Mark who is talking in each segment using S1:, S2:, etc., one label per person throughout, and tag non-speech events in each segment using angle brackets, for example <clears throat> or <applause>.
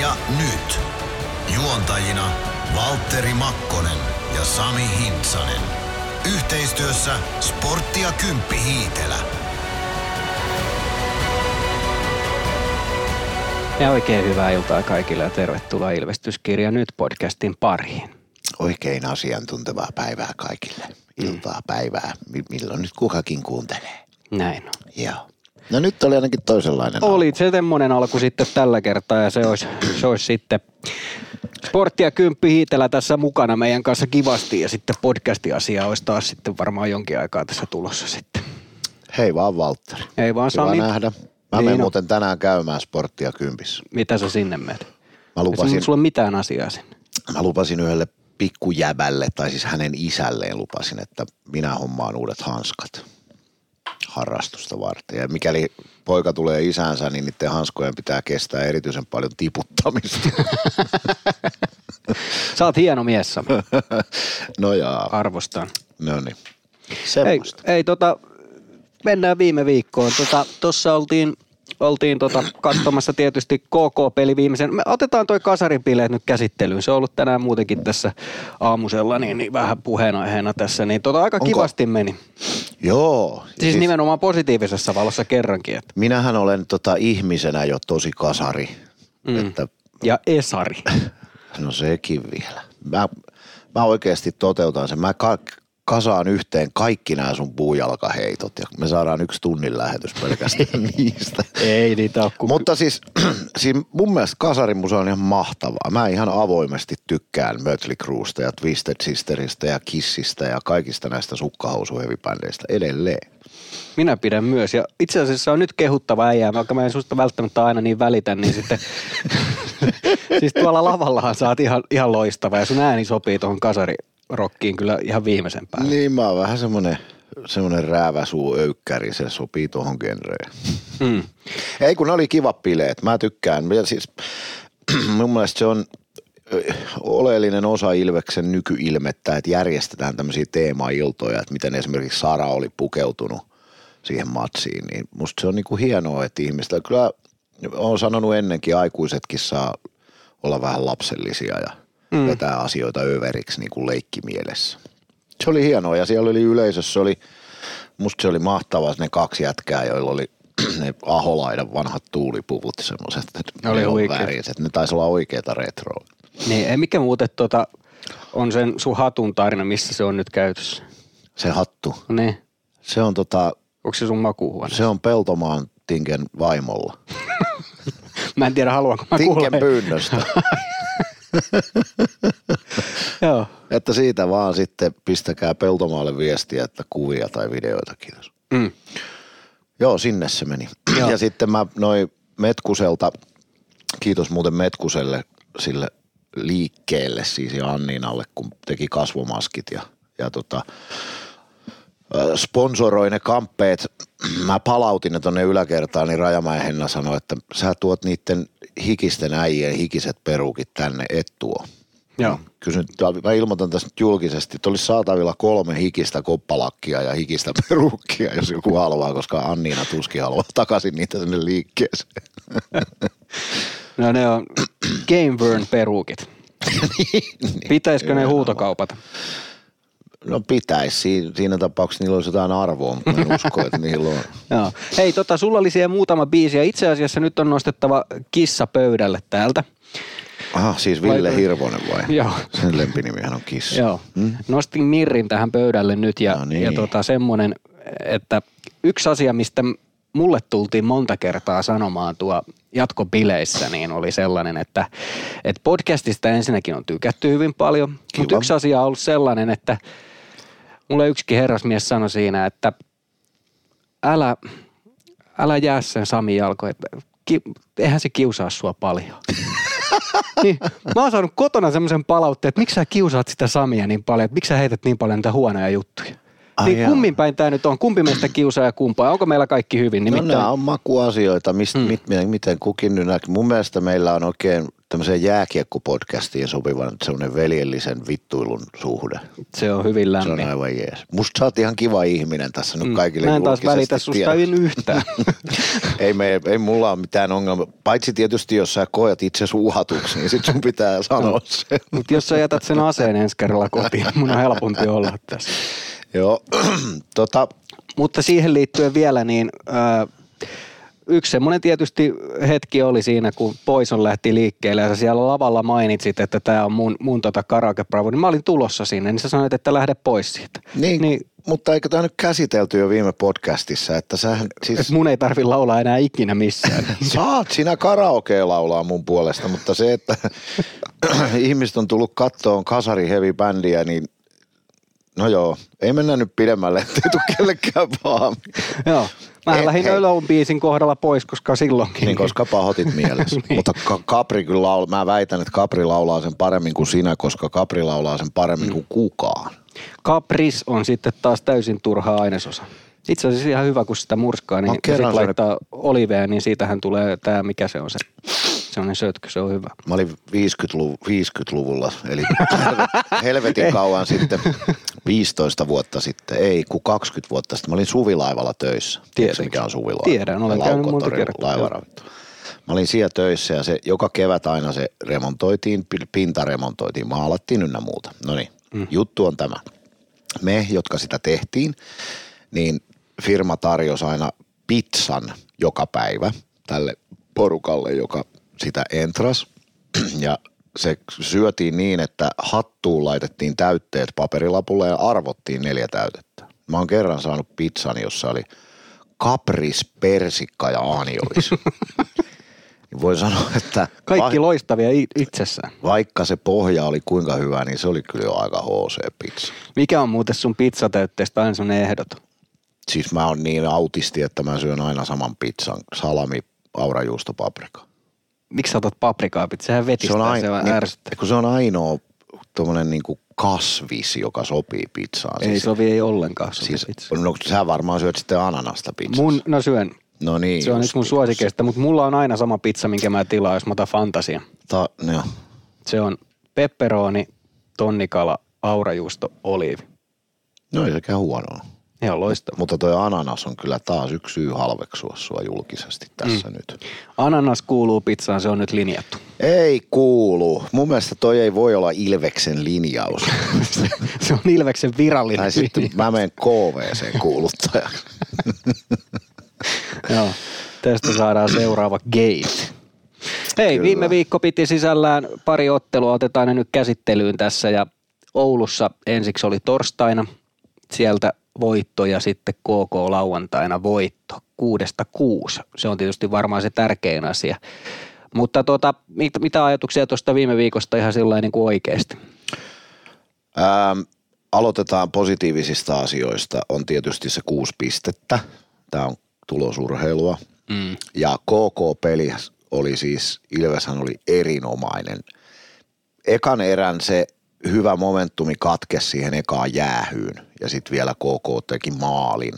S1: Ympäristökiria nyt. Juontajina Valtteri Makkonen ja Sami Hintsanen. Yhteistyössä Sportti ja Kymppi Hiitelä.
S2: Ja oikein hyvää iltaa kaikille ja tervetuloa Ilvestyskirja nyt podcastin pariin.
S3: Oikein asiantuntevaa päivää kaikille. Iltaa, päivää, mi- milloin nyt kukakin kuuntelee.
S2: Näin on.
S3: Joo. No nyt oli ainakin toisenlainen.
S2: Oli se semmoinen alku sitten tällä kertaa ja se olisi, se olisi sitten Sportti ja Kymppi Hiitelä tässä mukana meidän kanssa kivasti ja sitten podcast-asia olisi taas sitten varmaan jonkin aikaa tässä tulossa sitten.
S3: Hei vaan Valtteri.
S2: Ei vaan
S3: Kiva
S2: Sami,
S3: nähdä. Mä
S2: Niin
S3: menen
S2: on.
S3: muuten tänään käymään sporttia kympissä.
S2: mitä sä sinne menet?
S3: Mä lupasin,
S2: sulla mitään asiaa sinne.
S3: mä lupasin yhdelle pikkujäbälle, tai siis hänen isälleen lupasin, että minä hommaan uudet hanskat harrastusta varten. Ja mikäli poika tulee isänsä, niin niiden hanskojen pitää kestää erityisen paljon tiputtamista. <laughs>
S2: Sä oot hieno mies Sami, <laughs>
S3: no jaa,
S2: arvostan.
S3: no niin.
S2: Ei,
S3: Semmoista.
S2: ei tota, mennään viime viikkoon. Tota, tossa oltiin, oltiin tota, katsomassa tietysti KK-peli viimeisen. Me otetaan toi kasaripileet nyt käsittelyyn. Se on ollut tänään muutenkin tässä aamusella niin, niin vähän puheenaiheena tässä. Niin tota, aika
S3: Onko-
S2: kivasti meni.
S3: Joo.
S2: Siis, nimenomaan positiivisessa valossa kerrankin. Että.
S3: Minähän olen tota ihmisenä jo tosi kasari.
S2: Mm.
S3: Että,
S2: Ja Esari. <laughs>
S3: no sekin vielä. Mä, mä oikeasti toteutan sen. Mä kasaan yhteen kaikki nämä sun puujalkaheitot ja me saadaan yksi tunnin lähetys pelkästään <laughs> niistä.
S2: ei niitä ole. Kun...
S3: Mutta siis, <clears throat> siis mun mielestä kasarimusa on ihan mahtavaa. Mä ihan avoimesti tykkään Mötley Cruesta ja Twisted Sisteristä ja Kissistä ja kaikista näistä sukkahousuhevibändeistä edelleen.
S2: Minä pidän myös. Ja itse asiassa on nyt kehuttava äijää, vaikka mä en susta välttämättä aina niin välitä, niin sitten... <laughs> siis tuolla lavallahan oot ihan, ihan loistava ja sun ääni sopii tuohon kasarirokkiin kyllä ihan viimeisen päälle.
S3: Niin mä oon vähän semmonen, semmonen rääväsuu öykkäri, se sopii tuohon genreen.
S2: Mm.
S3: Ei kun ne oli kivat bileet, mä tykkään. Ja siis, <clears throat> mun mielestä se on oleellinen osa Ilveksen nykyilmettä, että järjestetään tämmöisiä teemailtoja, että miten esimerkiksi Sara oli pukeutunut siihen matsiin, niin musta se on niinku hienoa, että ihmistä, kyllä on sanonut ennenkin, aikuisetkin saa olla vähän lapsellisia ja mm. vetää asioita överiksi niin kuin leikkimielessä. Se oli hienoa ja siellä oli yleisössä, oli, musta se oli mahtavaa ne kaksi jätkää, joilla oli <clears throat> ne Aholaidan vanhat tuulipuvut semmoiset,
S2: Ne oli huikeat.
S3: väriset. Ne taisi olla oikeita retroa.
S2: Niin, ei mikä muuten tota, on sen sun hatun tarina, missä se on nyt käytössä.
S3: Se hattu,
S2: niin,
S3: se on tota,
S2: onko se sun makuuhuone?
S3: se on Peltomaan Tinken vaimolla. <laughs>
S2: Mä en tiedä, haluanko mä.
S3: Tinken pyynnöstä. <laughs> <laughs>
S2: Joo.
S3: että siitä vaan sitten pistäkää Peltomaalle viestiä, että kuvia tai videoita, kiitos.
S2: Mm.
S3: Joo, sinne se meni.
S2: Joo.
S3: Ja sitten mä noin Metkuselta, kiitos muuten Metkuselle sille liikkeelle siis ja Anniinalle, kun teki kasvomaskit ja, ja tota, ö, sponsoroi ne kamppeet. <clears throat> Mä palautin ne tonne yläkertaan, niin Rajamäen Henna sanoi, että sä tuot niiden hikisten äijien hikiset perukit tänne, et tuo.
S2: Joo.
S3: Kysyn, mä ilmoitan tässä nyt julkisesti, että olisi saatavilla kolme hikistä koppalakkia ja hikistä perukkia, jos joku haluaa, koska Anniina tuskin haluaa takaisin niitä sinne liikkeeseen. <laughs>
S2: No ne on <clears throat> Game Burn peruukit. <laughs> Pitäisikö ne huutokaupata?
S3: No pitäisi, siinä, siinä tapauksessa niillä olisi jotain arvoa, mutta en usko, että niillä on. <laughs>
S2: Joo. Hei, tota, sulla oli siellä muutama biisi ja itse asiassa nyt on nostettava kissa pöydälle täältä.
S3: Aha, siis Ville
S2: Laitoin-
S3: Hirvonen vai? <laughs>
S2: Joo.
S3: Sen lempinimihän on Kiss.
S2: Joo. Mm. Nostin Mirrin tähän pöydälle nyt ja,
S3: No niin.
S2: ja tota, semmoinen, että yksi asia, mistä mulle tultiin monta kertaa sanomaan tuo jatkobileissä, niin oli sellainen, että, että podcastista ensinnäkin on tykätty hyvin paljon, mutta
S3: Kiva.
S2: yksi asia on ollut sellainen, että mulle yksikin herrasmies sanoi siinä, että älä, älä jää sen Sami jalkoon, että ki, eihän se kiusaa sua paljon. <laughs> niin, mä oon saanut kotona semmoisen palautteen, että miksi sä kiusaat sitä Samia niin paljon, että miksi sä heität niin paljon niitä huonoja juttuja.
S3: Ai
S2: niin
S3: jaa.
S2: kummin päin tämä nyt on? Kumpi meistä kiusaa ja kumpaa? Onko meillä kaikki hyvin?
S3: No
S2: Nimittäin,
S3: nämä on makuasioita, mistä,
S2: Mm.
S3: mm. mit, miten kukin nyt näkee. Mun mielestä meillä on oikein tämmöiseen jääkiekkopodcastiin sopivan semmoinen veljellisen vittuilun suhde.
S2: Se on hyvin
S3: Se
S2: lämmin.
S3: on aivan jees. Musta sä oot ihan kiva ihminen tässä nyt kaikille
S2: Mm. Mä en taas välitä susta yhtään. <laughs>
S3: ei, me, ei mulla ole mitään ongelmaa. Paitsi tietysti, jos sä koet itse uhatuksi, niin sit sun pitää sanoa se.
S2: Mutta jos sä jätät sen aseen ensi kerralla kotiin, mun on helpompi olla tässä.
S3: Joo, <clears throat> tota,
S2: Mutta siihen liittyen vielä, niin ää, yksi semmoinen tietysti hetki oli siinä, kun Poison lähti liikkeelle ja sä siellä lavalla mainitsit, että tämä on mun, mun tota karaoke bravo, niin mä olin tulossa sinne, niin sä sanoit, että lähde pois siitä.
S3: niin,
S2: Niin,
S3: mutta eikö tämä nyt käsitelty jo viime podcastissa, että sähän siis...
S2: että mun ei tarvi laulaa enää ikinä missään. <laughs>
S3: Saat sinä karaokea laulaa mun puolesta, mutta se, että <clears throat> ihmiset on tullut kattoon kasari heavy bändiä, niin no joo, ei mennä nyt pidemmälle, ettei tule kellekään pahemmin.
S2: Joo. Mä
S3: Hei,
S2: lähdin. Alone biisin kohdalla pois, koska silloinkin.
S3: Niin, koska pahoitit <laughs> mielessä. niin. Mutta Capri kyllä laulaa, mä väitän, että Capri laulaa sen paremmin kuin sinä, koska Capri laulaa sen paremmin
S2: Mm.
S3: kuin kukaan.
S2: Capris on sitten taas täysin turha ainesosa. Itse asiassa ihan hyvä, kun sitä murskaa, niin sitten laittaa olivea, niin siitähän tulee tämä, mikä se on se, semmoinen sötkö, se on hyvä.
S3: Mä olin 50-luvulla, 50-luvulla eli <laughs> helvetin kauan sitten, 15 vuotta sitten, ei kun 20 vuotta sitten. Mä olin suvilaivalla töissä. Tiedätkö mikä on suvilaiva?
S2: Tiedän, olen käynyt monta kertaa.
S3: Mä olin siellä töissä ja se joka kevät aina se remontoitiin, pi- pinta remontoitiin, maalattiin ynnä muuta. No niin, mm. juttu on tämä. Me, jotka sitä tehtiin, niin firma tarjosi aina pizzan joka päivä tälle porukalle, joka sitä entras. Ja se syötiin niin, että hattuun laitettiin täytteet paperilapulle ja arvottiin neljä täytettä. Mä oon kerran saanut pizzan, jossa oli kapris, persikka ja aaniolis. <laughs> Niin Voi sanoa, että
S2: Kaikki
S3: va-
S2: loistavia itsessään.
S3: vaikka se pohja oli kuinka hyvä, niin se oli kyllä jo aika HC-pizza.
S2: Mikä on muuten sun pizzatäytteestä aina semmoinen ehdoton?
S3: Siis mä oon niin autisti, että mä syön aina saman pizzan, salami, aurajuusto, paprika.
S2: Miksi sä otat paprikaa? Sehän vetistää, se on, se on
S3: niin, kun se on ainoa tommonen niinku kasvis, joka sopii pizzaan.
S2: Ei
S3: siis,
S2: sovi ei ollenkaan sovi
S3: siis, no sä varmaan syöt sitten ananasta pizzaa.
S2: Mun, no syön.
S3: no niin.
S2: Se on yksi mun
S3: niin.
S2: suosikeista, mutta mulla on aina sama pizza, minkä mä tilaan, jos mä otan fantasia.
S3: Ta, no,
S2: Se on pepperoni, tonnikala, aurajuusto, oliivi.
S3: no ei sekään huonoa.
S2: On loistava.
S3: Mutta toi ananas on kyllä taas yksi syy halveksua sua julkisesti tässä mm. nyt.
S2: Ananas kuuluu pizzaan, se on nyt linjattu.
S3: Ei kuulu. Mun mielestä toi ei voi olla Ilveksen linjaus. <laughs>
S2: se on Ilveksen virallinen
S3: tai sitten mä menen KVC kuuluttaja. <laughs>
S2: Joo. Tästä saadaan seuraava gate. Hei,
S3: Kyllä.
S2: viime viikko piti sisällään pari ottelua, otetaan ne nyt käsittelyyn tässä ja Oulussa ensiksi oli torstaina, sieltä voitto ja sitten KK lauantaina voitto kuudesta kuusi. Se on tietysti varmaan se tärkein asia. Mutta tota, mit, mitä ajatuksia tuosta viime viikosta ihan sillä niin kuin oikeasti?
S3: Ähm, aloitetaan positiivisista asioista. On tietysti se kuusi pistettä. Tämä on tulosurheilua.
S2: Mm.
S3: Ja KK-peli oli siis, Ilveshän oli erinomainen. Ekan erän se hyvä momentumi katkesi siihen ekaan jäähyyn ja sitten vielä KK teki maalin.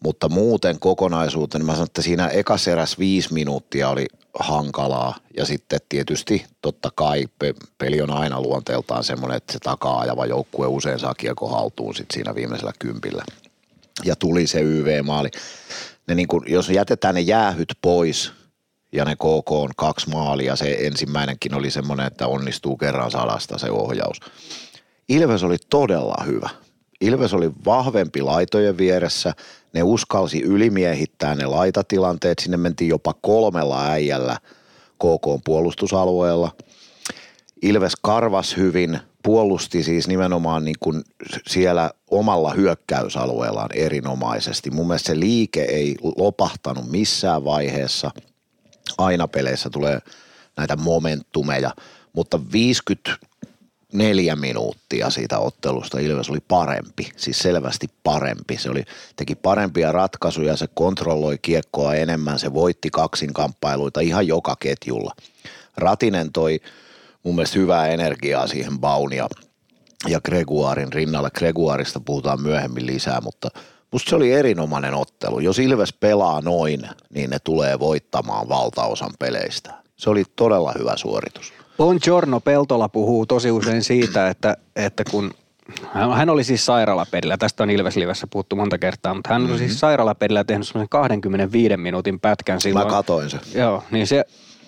S3: Mutta muuten kokonaisuutena, mä sanon, että siinä ekas eräs viisi minuuttia oli hankalaa ja sitten tietysti totta kai pe- peli on aina luonteeltaan semmoinen, että se takaa ajava joukkue usein saa kiekko haltuun sit siinä viimeisellä kympillä. Ja tuli se YV-maali. Ne niin kun, jos jätetään ne jäähyt pois ja ne KK on kaksi maalia, se ensimmäinenkin oli semmoinen, että onnistuu kerran sadasta se ohjaus. Ilves oli todella hyvä. Ilves oli vahvempi laitojen vieressä, ne uskalsi ylimiehittää ne laitatilanteet, sinne mentiin jopa kolmella äijällä KK puolustusalueella. Ilves karvas hyvin, puolusti siis nimenomaan niin kuin siellä omalla hyökkäysalueellaan erinomaisesti. Mun mielestä se liike ei lopahtanut missään vaiheessa. Aina peleissä tulee näitä momentumeja, mutta 54 minuuttia siitä ottelusta Ilves oli parempi, siis selvästi parempi. Se oli, teki parempia ratkaisuja, se kontrolloi kiekkoa enemmän, se voitti kaksinkamppailuita ihan joka ketjulla. Ratinen toi mun mielestä hyvää energiaa siihen Baunia ja Greguarin rinnalle. Greguarista puhutaan myöhemmin lisää, mutta musta se oli erinomainen ottelu. Jos Ilves pelaa noin, niin ne tulee voittamaan valtaosan peleistä. Se oli todella hyvä suoritus.
S2: On Giorno Peltola puhuu tosi usein siitä, että, että kun hän oli siis sairaalapedillä, tästä on Ilveslivessä puhuttu monta kertaa, mutta hän mm-hmm. oli siis sairaalapedillä tehnyt semmoisen 25 minuutin pätkän silloin.
S3: Mä katoin sen.
S2: Joo, niin se,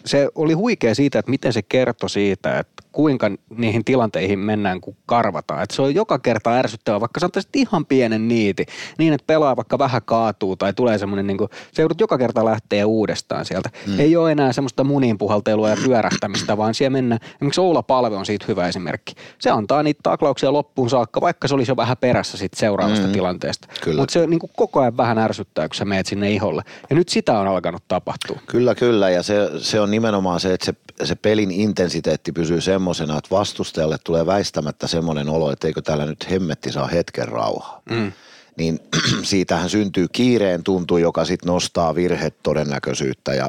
S2: se oli huikea siitä, että miten se kertoi siitä, että kuinka niihin tilanteihin mennään, kun karvataan. Että se on joka kerta ärsyttävä, vaikka sä ihan pienen niiti, niin että pelaa vaikka vähän kaatuu tai tulee semmoinen, niin kuin, se joudut joka kerta lähteä uudestaan sieltä. Mm. Ei ole enää semmoista muninpuhaltelua ja pyörähtämistä, vaan siellä mennään. Esimerkiksi Oula Palve on siitä hyvä esimerkki. Se antaa niitä taklauksia loppuun saakka, vaikka se olisi jo vähän perässä siitä seuraavasta mm. tilanteesta. Mutta se niin kuin koko ajan vähän ärsyttää, kun sä meet sinne iholle. Ja nyt sitä on alkanut tapahtua.
S3: Kyllä, kyllä. Ja se, se on nimenomaan se, että se, se pelin intensiteetti pysyy semmoisena, että vastustajalle tulee väistämättä semmoinen olo, että eikö täällä nyt hemmetti saa hetken rauhaa. Mm. Niin <clears throat> siitähän syntyy kiireen tuntu, joka sitten nostaa virhetodennäköisyyttä ja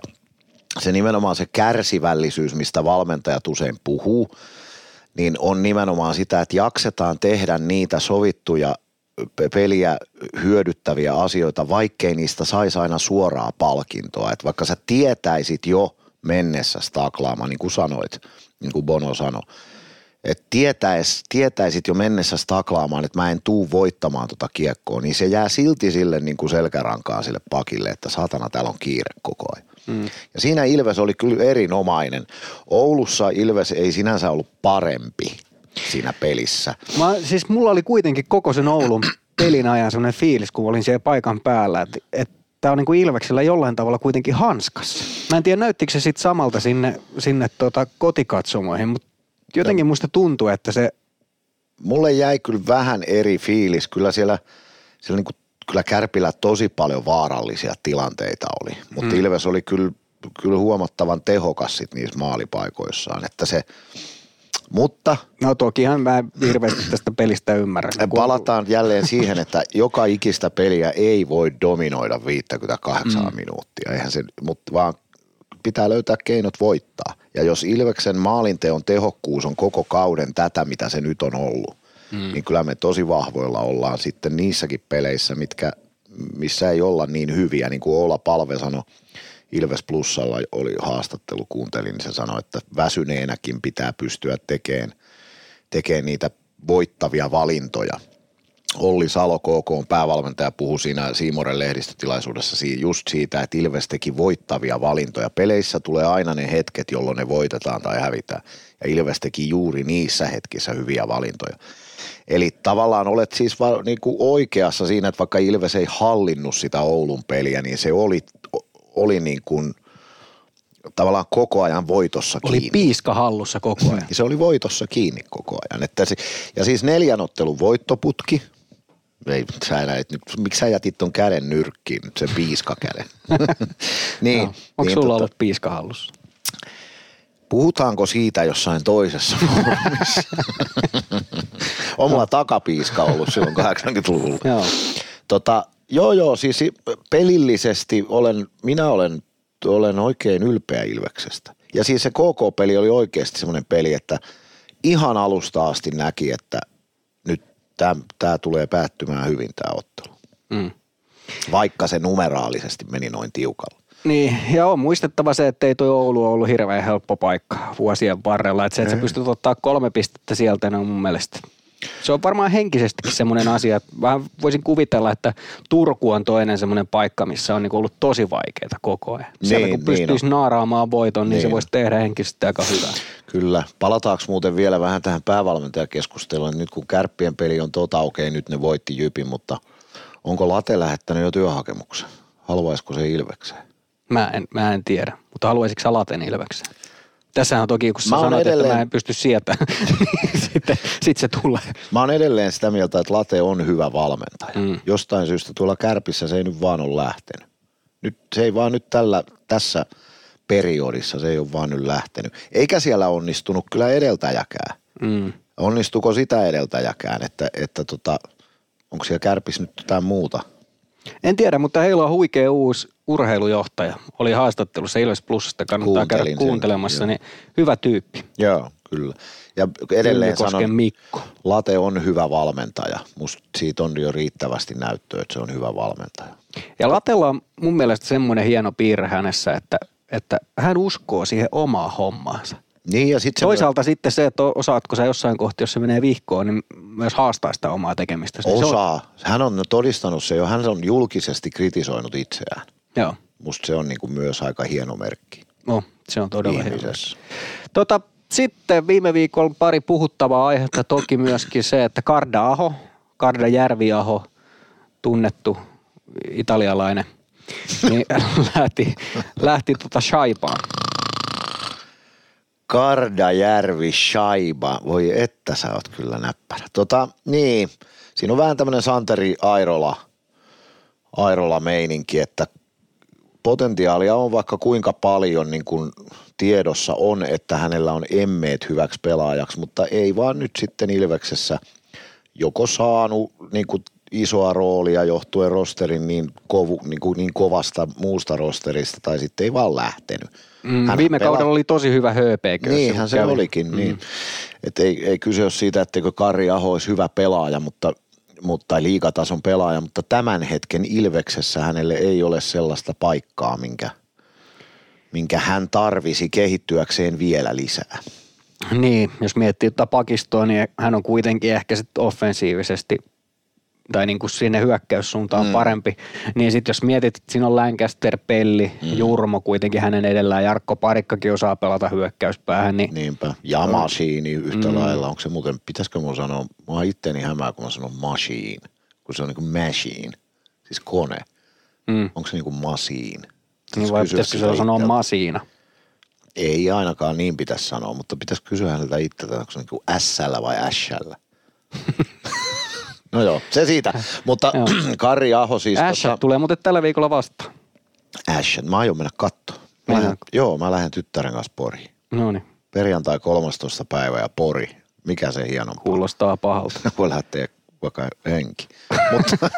S3: se nimenomaan se kärsivällisyys, mistä valmentajat usein puhuu, niin on nimenomaan sitä, että jaksetaan tehdä niitä sovittuja peliä hyödyttäviä asioita, vaikkei niistä saisi aina suoraa palkintoa. Että vaikka sä tietäisit jo mennessä staklaamaan, niin kuin sanoit, niin kuin Bono sanoi, että tietäis, tietäisit jo mennessä staklaamaan, että mä en tuu voittamaan tota kiekkoa, niin se jää silti sille niin kuin selkärankaan sille pakille, että satana täällä on kiire koko ajan. Mm. Ja siinä Ilves oli kyllä erinomainen. Oulussa Ilves ei sinänsä ollut parempi siinä pelissä.
S2: Mä, siis mulla oli kuitenkin koko sen Oulun pelin ajan sellainen fiilis, kun olin siellä paikan päällä, että, että tämä on niin kuin Ilveksellä jollain tavalla kuitenkin hanskassa. Mä en tiedä, näyttikö se sitten samalta sinne, sinne tota kotikatsomoihin, mutta jotenkin musta tuntuu, että se...
S3: Mulle jäi kyllä vähän eri fiilis. Kyllä siellä, siellä niin kuin, kyllä Kärpillä tosi paljon vaarallisia tilanteita oli, mutta mm. Ilves oli kyllä, kyllä huomattavan tehokas sit niissä maalipaikoissaan, että se – mutta...
S2: No tokihan mä hirveästi tästä pelistä ymmärrän.
S3: Palataan jälleen siihen, että joka ikistä peliä ei voi dominoida 58 mm. minuuttia. Eihän se, mutta vaan pitää löytää keinot voittaa. Ja jos Ilveksen maalinteon tehokkuus on koko kauden tätä, mitä se nyt on ollut, mm. niin kyllä me tosi vahvoilla ollaan sitten niissäkin peleissä, mitkä, missä ei olla niin hyviä, niin kuin Oula Palve sanoi Ilves Plussalla oli haastattelu, kuuntelin, niin se sanoi, että väsyneenäkin pitää pystyä tekemään, tekemään niitä voittavia valintoja. Olli Salo, KK on päävalmentaja, puhui siinä Siimoren lehdistötilaisuudessa just siitä, että Ilves teki voittavia valintoja. Peleissä tulee aina ne hetket, jolloin ne voitetaan tai hävitään. Ja Ilves teki juuri niissä hetkissä hyviä valintoja. Eli tavallaan olet siis va, niin kuin oikeassa siinä, että vaikka Ilves ei hallinnut sitä Oulun peliä, niin se oli oli niin kuin tavallaan koko ajan voitossa
S2: oli
S3: kiinni.
S2: Oli piiska hallussa koko ajan.
S3: se oli voitossa kiinni koko ajan. Että se, ja siis neljän ottelun voittoputki. Ei, sä näet, nyt, miksi sä jätit ton käden nyrkkiin, se piiskakäden? <laughs>
S2: niin, no, onko niin, sulla tota, ollut piiska hallussa?
S3: Puhutaanko siitä jossain toisessa <laughs> foorumissa? Omalla no. takapiiska ollut silloin 80-luvulla. Joo. Tota, Joo, joo, siis pelillisesti olen, minä olen, olen oikein ylpeä Ilveksestä. Ja siis se KK-peli oli oikeasti semmoinen peli, että ihan alusta asti näki, että nyt tämä tulee päättymään hyvin tämä ottelu. Mm. Vaikka se numeraalisesti meni noin tiukalla.
S2: Niin, ja on muistettava se, että ei tuo Oulu ollut hirveän helppo paikka vuosien varrella. Että se, että sä pystyt ottaa kolme pistettä sieltä, ne on mun mielestä se on varmaan henkisestikin semmoinen asia. Vähän voisin kuvitella, että Turku on toinen semmoinen paikka, missä on niinku ollut tosi vaikeaa koko ajan. Siellä niin, kun pystyisi niin naaraamaan voiton, niin, niin se voisi tehdä henkisesti aika hyvää.
S3: Kyllä. Palataanko muuten vielä vähän tähän päävalmentajakeskusteluun? Nyt kun kärppien peli on tota, okei, nyt ne voitti Jypin, mutta onko Late lähettänyt jo työhakemuksen? Haluaisiko se Ilvekseen?
S2: Mä en, mä en tiedä, mutta haluaisitko sä Laten Ilvekseen? Tässä on toki, kun sä sanoit, edelleen... että mä en pysty sietämään, <laughs> niin sitten sit se tulee.
S3: Mä oon edelleen sitä mieltä, että Late on hyvä valmentaja. Mm. Jostain syystä tuolla Kärpissä se ei nyt vaan ole lähtenyt. Nyt, se ei vaan nyt tällä, tässä periodissa se ei ole vaan nyt lähtenyt. Eikä siellä onnistunut kyllä edeltäjäkään. Mm. Onnistuko sitä edeltäjäkään, että, että tota, onko siellä Kärpissä nyt jotain muuta –
S2: en tiedä, mutta heillä on huikea uusi urheilujohtaja. Oli haastattelussa Ilves Plusasta, kannattaa käydä kuuntelemassa, sen, niin hyvä tyyppi.
S3: Joo, kyllä. Ja edelleen sanon, Mikko. Late on hyvä valmentaja. Musta siitä on jo riittävästi näyttöä, että se on hyvä valmentaja.
S2: Ja Latella on mun mielestä semmoinen hieno piirre hänessä, että että hän uskoo siihen omaa hommaansa.
S3: Niin ja sitten
S2: Toisaalta sitten se, että osaatko sä jossain kohti, jos se menee vihkoon, niin myös haastaa sitä omaa tekemistä.
S3: se osaa. On... Hän on todistanut se jo, hän on julkisesti kritisoinut itseään.
S2: Joo.
S3: Musta se on niin kuin myös aika hieno merkki.
S2: No, se on todella hieno. Tota, sitten viime viikolla pari puhuttavaa aihetta, toki myöskin se, että Karda Aho, Karda Järviaho, tunnettu italialainen, niin <laughs> lähti, lähti tota shaipaan.
S3: Kardajärvi Shaiba. Voi että sä oot kyllä näppärä. Tota, niin, siinä on vähän tämmöinen Santeri Airola, Airola meininki, että potentiaalia on vaikka kuinka paljon niin kuin tiedossa on, että hänellä on emmeet hyväksi pelaajaksi, mutta ei vaan nyt sitten Ilveksessä joko saanut niin isoa roolia johtuen rosterin niin, kovu, niin, kuin niin kovasta muusta rosterista tai sitten ei vaan lähtenyt.
S2: Mm, viime pela... kaudella oli tosi hyvä HPK.
S3: Niinhän se, se olikin, mm. niin. Et ei, ei kyse ole siitä, etteikö Kari Aho olisi hyvä pelaaja, mutta, mutta liikatason pelaaja, mutta tämän hetken Ilveksessä hänelle ei ole sellaista paikkaa, minkä, minkä hän tarvisi kehittyäkseen vielä lisää.
S2: Niin, jos miettii tätä pakistoa, niin hän on kuitenkin ehkä sitten offensiivisesti tai niin kuin sinne hyökkäyssuuntaan mm. parempi. Niin sitten jos mietit, että siinä on Lancaster, Pelli, mm. Jurmo kuitenkin hänen edellään, Jarkko Parikkakin osaa pelata hyökkäyspäähän. Niin...
S3: Niinpä. Ja Machine yhtä mm. lailla. Onko se muuten, pitäisikö mun sanoa, mä oon itteni hämää, kun mä sanon machine, kun se on niin kuin machine, siis kone. Mm. Onko se niin kuin machine?
S2: Niin vai pitäisikö se sanoa masiina?
S3: Ei ainakaan niin pitäisi sanoa, mutta pitäisi kysyä häneltä itse, onko se niin kuin S-llä vai S-llä. <laughs> No joo, se siitä. Mutta <clears throat> Kari Aho siis...
S2: Ash tota... tulee muuten tällä viikolla vastaan.
S3: Ash, mä aion mennä katsomaan. Mä lähden, joo, mä lähden tyttären kanssa Poriin.
S2: No niin.
S3: Perjantai 13. päivä ja Pori. Mikä se hieno
S2: Kuulostaa pahalta. <laughs>
S3: Voi lähteä vaikka henki. <laughs> mutta,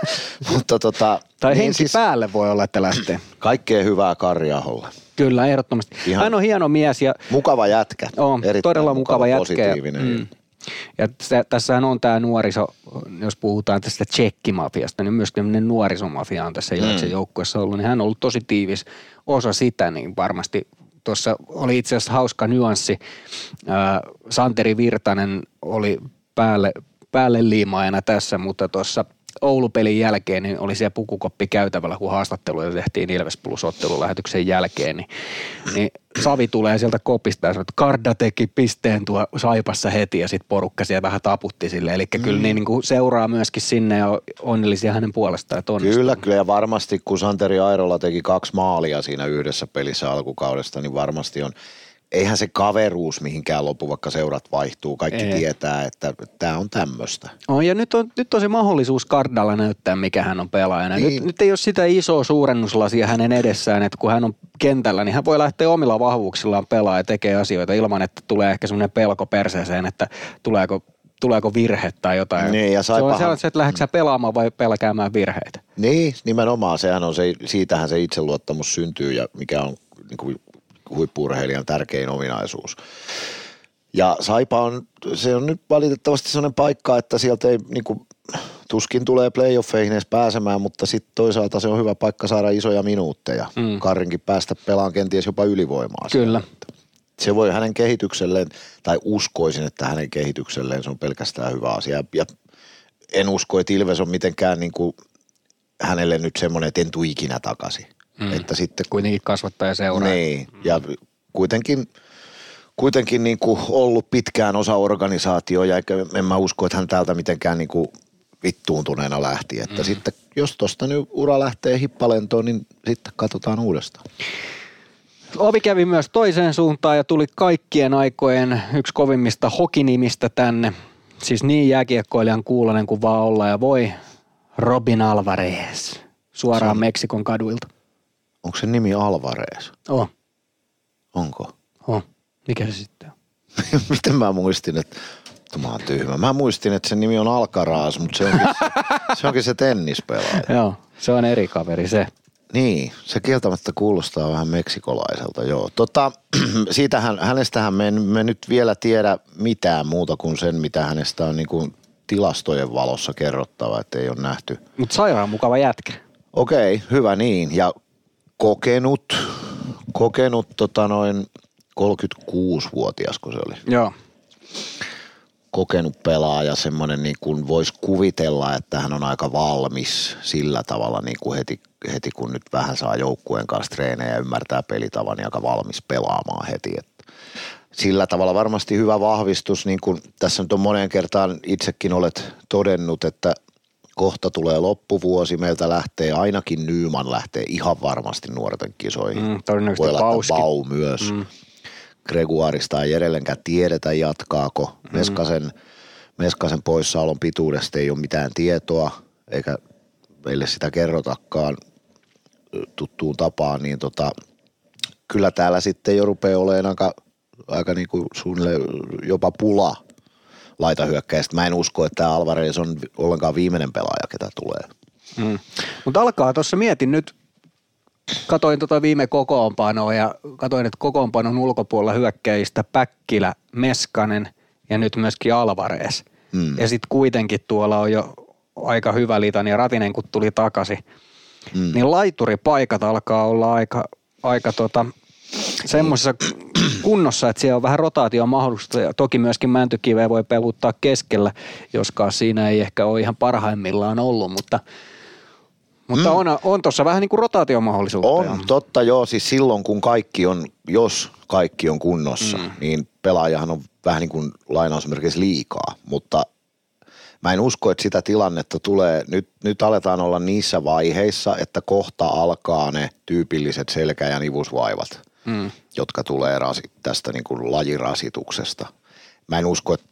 S3: mutta tota,
S2: tai niin henki siis, päälle voi olla, että lähtee.
S3: Kaikkea hyvää Kari Aholle.
S2: Kyllä, ehdottomasti. Ihan Hän on hieno mies. Ja,
S3: mukava jätkä.
S2: On, todella mukava, mukava jätkä. Positiivinen. Mm. Ja tässähän on tämä nuoriso, jos puhutaan tästä tsekkimafiasta, niin myös tämmöinen nuorisomafia on tässä mm. joukkueessa ollut, niin hän on ollut tosi tiivis osa sitä, niin varmasti tuossa oli itse asiassa hauska nyanssi. Santeri Virtanen oli päälle, päälle liimaajana tässä, mutta tuossa – Oulupelin jälkeen niin oli siellä pukukoppi käytävällä, kun haastatteluja tehtiin Ilves Plus ottelulähetyksen jälkeen, niin, niin Savi tulee sieltä kopista ja sanoo, että Karda teki pisteen tuo Saipassa heti ja sitten porukka siellä vähän taputti sille. Eli mm. kyllä niin, niin kuin seuraa myöskin sinne ja onnellisia hänen puolestaan, että
S3: Kyllä, kyllä ja varmasti kun Santeri Airola teki kaksi maalia siinä yhdessä pelissä alkukaudesta, niin varmasti on eihän se kaveruus mihinkään lopu, vaikka seurat vaihtuu. Kaikki ei. tietää, että tämä on tämmöistä.
S2: On, ja nyt on, nyt on se mahdollisuus Kardalla näyttää, mikä hän on pelaajana. Niin. Nyt, nyt ei ole sitä isoa suurennuslasia hänen edessään, että kun hän on kentällä, niin hän voi lähteä omilla vahvuuksillaan pelaa ja tekee asioita ilman, että tulee ehkä semmoinen pelko perseeseen, että tuleeko tuleeko virhe tai jotain.
S3: Niin, ja
S2: se on se, että lähdetkö pelaamaan vai pelkäämään virheitä.
S3: Niin, nimenomaan. Sehän on se, siitähän se itseluottamus syntyy ja mikä on niin kuin huippuurheilijan tärkein ominaisuus. Ja Saipa on, se on nyt valitettavasti sellainen paikka, että sieltä ei niin kuin, tuskin tulee playoffeihin edes pääsemään, mutta sitten toisaalta se on hyvä paikka saada isoja minuutteja. Mm. Karrinkin päästä pelaan kenties jopa ylivoimaa.
S2: Kyllä.
S3: Se voi hänen kehitykselleen, tai uskoisin, että hänen kehitykselleen se on pelkästään hyvä asia. Ja en usko, että Ilves on mitenkään niin kuin hänelle nyt semmoinen, että en tuu ikinä takaisin.
S2: Mm. Että sitten, kuitenkin kasvattaja seuraa.
S3: Niin, ja kuitenkin, kuitenkin niin kuin ollut pitkään osa organisaatioa ja en mä usko, että hän täältä mitenkään niin kuin vittuuntuneena lähti. Että mm. sitten jos tuosta nyt ura lähtee hippalentoon, niin sitten katsotaan uudestaan.
S2: Ovi kävi myös toiseen suuntaan ja tuli kaikkien aikojen yksi kovimmista hokinimistä tänne. Siis niin jääkiekkoilijan kuulonen kuin vaan olla ja voi. Robin Alvarez. Suoraan on... Meksikon kaduilta.
S3: Onko se nimi Alvarez?
S2: On.
S3: Onko?
S2: On. Mikä se sitten on? <laughs>
S3: Miten mä muistin, että Mä oon tyhmä. Mä muistin, että sen nimi on Alcaraz, mutta se onkin se, <laughs> se, onkin se tennispelaaja.
S2: joo, se on eri kaveri se.
S3: Niin, se kieltämättä kuulostaa vähän meksikolaiselta, joo. Tota, <clears throat> siitähän, hänestähän me emme nyt vielä tiedä mitään muuta kuin sen, mitä hänestä on niin kuin tilastojen valossa kerrottava, että ei ole nähty.
S2: Mutta sairaan mukava jätkä.
S3: Okei, hyvä niin. Ja kokenut, kokenut tota noin 36-vuotias, kun se oli
S2: Joo.
S3: kokenut pelaaja, semmoinen niin kuin voisi kuvitella, että hän on aika valmis sillä tavalla niin kuin heti, heti, kun nyt vähän saa joukkueen kanssa treenejä ja ymmärtää pelitavan, niin aika valmis pelaamaan heti. Että sillä tavalla varmasti hyvä vahvistus, niin kuin tässä nyt on moneen kertaan itsekin olet todennut, että kohta tulee loppuvuosi, meiltä lähtee ainakin Nyman lähtee ihan varmasti nuorten kisoihin.
S2: Mm, todennäköisesti
S3: Voi
S2: Bauskin.
S3: Bau myös. Mm. Gregoirista ei edelleenkään tiedetä, jatkaako. Mm. Meskasen, Meskasen poissaolon pituudesta ei ole mitään tietoa, eikä meille sitä kerrotakaan tuttuun tapaan, niin tota, kyllä täällä sitten jo rupeaa olemaan aika, aika niin kuin suunnilleen jopa pula laitahyökkäistä. Mä en usko, että tämä Alvarez on ollenkaan viimeinen pelaaja, ketä tulee.
S2: Mm. Mutta alkaa tuossa mietin nyt, katoin tota viime kokoonpanoa ja katoin, että kokoonpanon ulkopuolella hyökkäjistä Päkkilä, Meskanen ja nyt myöskin Alvarez.
S3: Mm.
S2: Ja sitten kuitenkin tuolla on jo aika hyvä litan ja Ratinen kun tuli takaisin. Mm. Niin laituripaikat alkaa olla aika, aika tota, semmoisessa kunnossa, että siellä on vähän rotaation mahdollista ja toki myöskin Mäntykiveä voi peluttaa keskellä, joskaan siinä ei ehkä ole ihan parhaimmillaan ollut, mutta, mutta mm. on, on tuossa vähän niin kuin rotaatiomahdollisuutta.
S3: On,
S2: ja-
S3: totta joo, siis silloin kun kaikki on, jos kaikki on kunnossa, mm. niin pelaajahan on vähän niin kuin lainausmerkeissä liikaa, mutta mä en usko, että sitä tilannetta tulee, nyt, nyt aletaan olla niissä vaiheissa, että kohta alkaa ne tyypilliset selkä- ja nivusvaivat, mm. jotka tulee rasi, tästä niin kuin lajirasituksesta. Mä en usko, että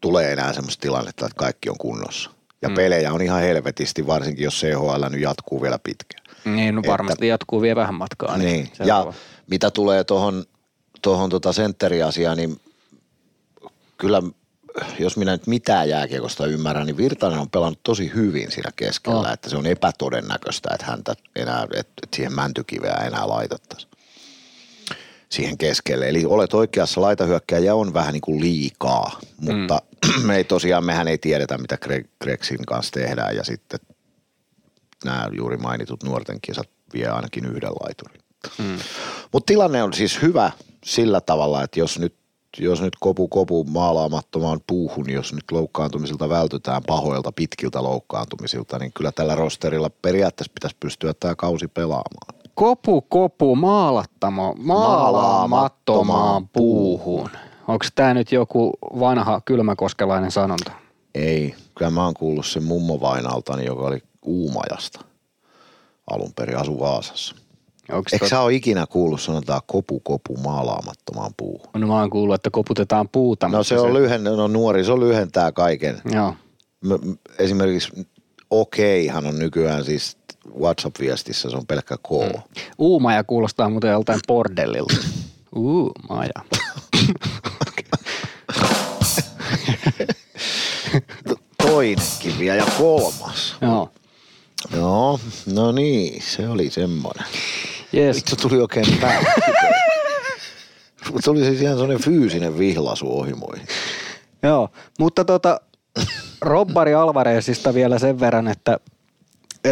S3: tulee enää semmoista tilannetta, että kaikki on kunnossa. Ja mm. pelejä on ihan helvetisti, varsinkin jos CHL nyt jatkuu vielä pitkään.
S2: Niin, no
S3: että-
S2: varmasti jatkuu vielä vähän matkaa.
S3: Niin,
S2: se
S3: ja
S2: on-
S3: mitä tulee tuohon tohon tota sentteriasiaan, niin kyllä jos minä nyt mitään jääkiekosta ymmärrän, niin Virtanen on pelannut tosi hyvin siinä keskellä,
S2: Oh.
S3: että se on epätodennäköistä, että häntä enää, että että siihen mäntykiveä enää laitettaisiin siihen keskelle. Eli olet oikeassa, laitahyökkäjä on vähän niin kuin liikaa, mutta mm. me <clears throat> ei tosiaan, mehän ei tiedetä, mitä Greg, Gregsin kanssa tehdään ja sitten nämä juuri mainitut nuorten kisat vie ainakin yhden laiturin. Mm. Mutta tilanne on siis hyvä sillä tavalla, että jos nyt, jos nyt kopu kopu maalaamattomaan puuhun, jos nyt loukkaantumisilta vältytään pahoilta pitkiltä loukkaantumisilta, niin kyllä tällä rosterilla periaatteessa pitäisi pystyä tämä kausi pelaamaan.
S2: Kopu, kopu, maalattamo, maalaamattomaan puuhun. Onko tämä nyt joku vanha kylmäkoskelainen sanonta?
S3: Ei, kyllä mä oon kuullut sen mummo Vainaltani, joka oli Uumajasta alun perin, asu Vaasassa.
S2: Onko
S3: Eikö sä ole ikinä kuullut sanotaan kopu kopu maalaamattomaan puuhun?
S2: No mä oon kuullut, että koputetaan puuta.
S3: No se on lyhen, no nuoriso lyhentää kaiken.
S2: Joo.
S3: Esimerkiksi okeihan on nykyään siis WhatsApp-viestissä, se on pelkkä K. Mm.
S2: Uumaja kuulostaa muuten joltain bordellilta. Uumaja. <laughs>
S3: Toinenkin vielä ja kolmas.
S2: Joo.
S3: Joo, no niin, se oli semmoinen.
S2: Yes.
S3: Vittu tuli oikein pää. tuli siis ihan semmoinen fyysinen vihlasu ohimoihin.
S2: Joo, mutta tota, Robbari Alvarezista vielä sen verran, että,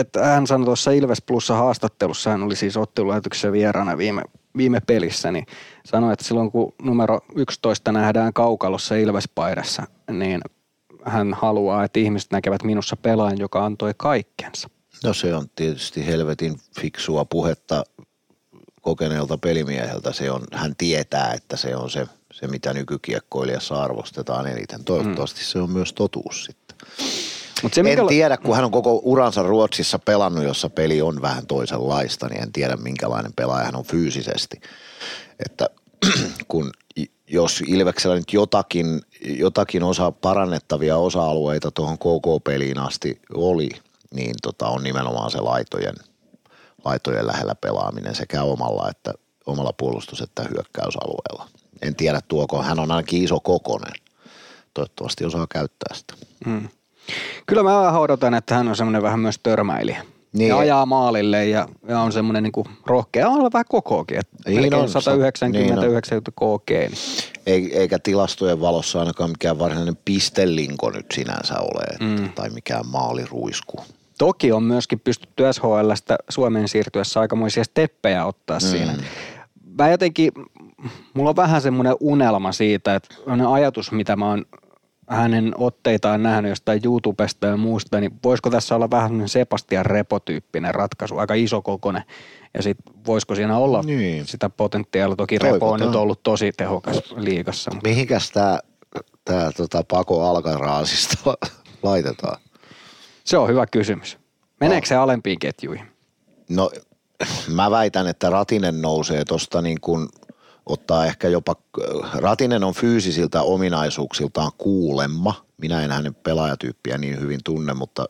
S2: että hän sanoi tuossa Ilves Plussa haastattelussa, hän oli siis ottelulähetyksessä vieraana viime, viime pelissä, niin sanoi, että silloin kun numero 11 nähdään kaukalossa Ilvespaidassa, niin hän haluaa, että ihmiset näkevät minussa pelaajan, joka antoi kaikkensa.
S3: No se on tietysti helvetin fiksua puhetta kokeneelta pelimieheltä. Se on, hän tietää, että se on se, se mitä nykykiekkoilijassa arvostetaan eniten. Toivottavasti mm. se on myös totuus sitten.
S2: Mut se,
S3: En
S2: minkä-
S3: tiedä, kun hän on koko uransa Ruotsissa pelannut, jossa peli on vähän toisenlaista, niin en tiedä minkälainen pelaaja hän on fyysisesti. Että <clears throat> kun jos Ilveksellä nyt jotakin, jotakin osa parannettavia osa-alueita tuohon KK-peliin asti oli, niin tota on nimenomaan se laitojen, laitojen lähellä pelaaminen sekä omalla, että, omalla puolustus- että hyökkäysalueella. En tiedä tuoko, hän on ainakin iso kokonen. Toivottavasti osaa käyttää sitä.
S2: Kyllä mä vähän odotan, että hän on semmoinen vähän myös törmäilijä.
S3: Niin.
S2: Niin. Ja ajaa maalille ja, ja on semmoinen niin rohkea, on vähän kokoakin. Että
S3: Niin
S2: melkein
S3: on,
S2: 199 KG. Niin.
S3: Ei- eikä tilastojen valossa ainakaan mikään varsinainen pistelinko nyt sinänsä ole, että, mm. tai mikään maaliruisku.
S2: Toki on myöskin pystytty SHLstä Suomen siirtyessä aikamoisia steppejä ottaa mm. siinä. mä jotenkin, mulla on vähän semmoinen unelma siitä, että on ajatus, mitä mä oon hänen otteitaan nähnyt jostain YouTubesta ja muusta, niin voisiko tässä olla vähän Sebastian Repo-tyyppinen ratkaisu, aika iso kokonen. Ja sitten voisiko siinä olla
S3: Niin.
S2: sitä potentiaalia. Toki Repo on
S3: Toivotaan.
S2: nyt ollut tosi tehokas liigassa. Mutta
S3: Mihinkäs tämä tää, tota, Pako Alkaraasista <laughs> laitetaan?
S2: se on hyvä kysymys. Meneekö se alempiin ketjuihin?
S3: No mä väitän, että Ratinen nousee tuosta niin kuin ottaa ehkä jopa, Ratinen on fyysisiltä ominaisuuksiltaan kuulemma. Minä en hänen pelaajatyyppiä niin hyvin tunne, mutta,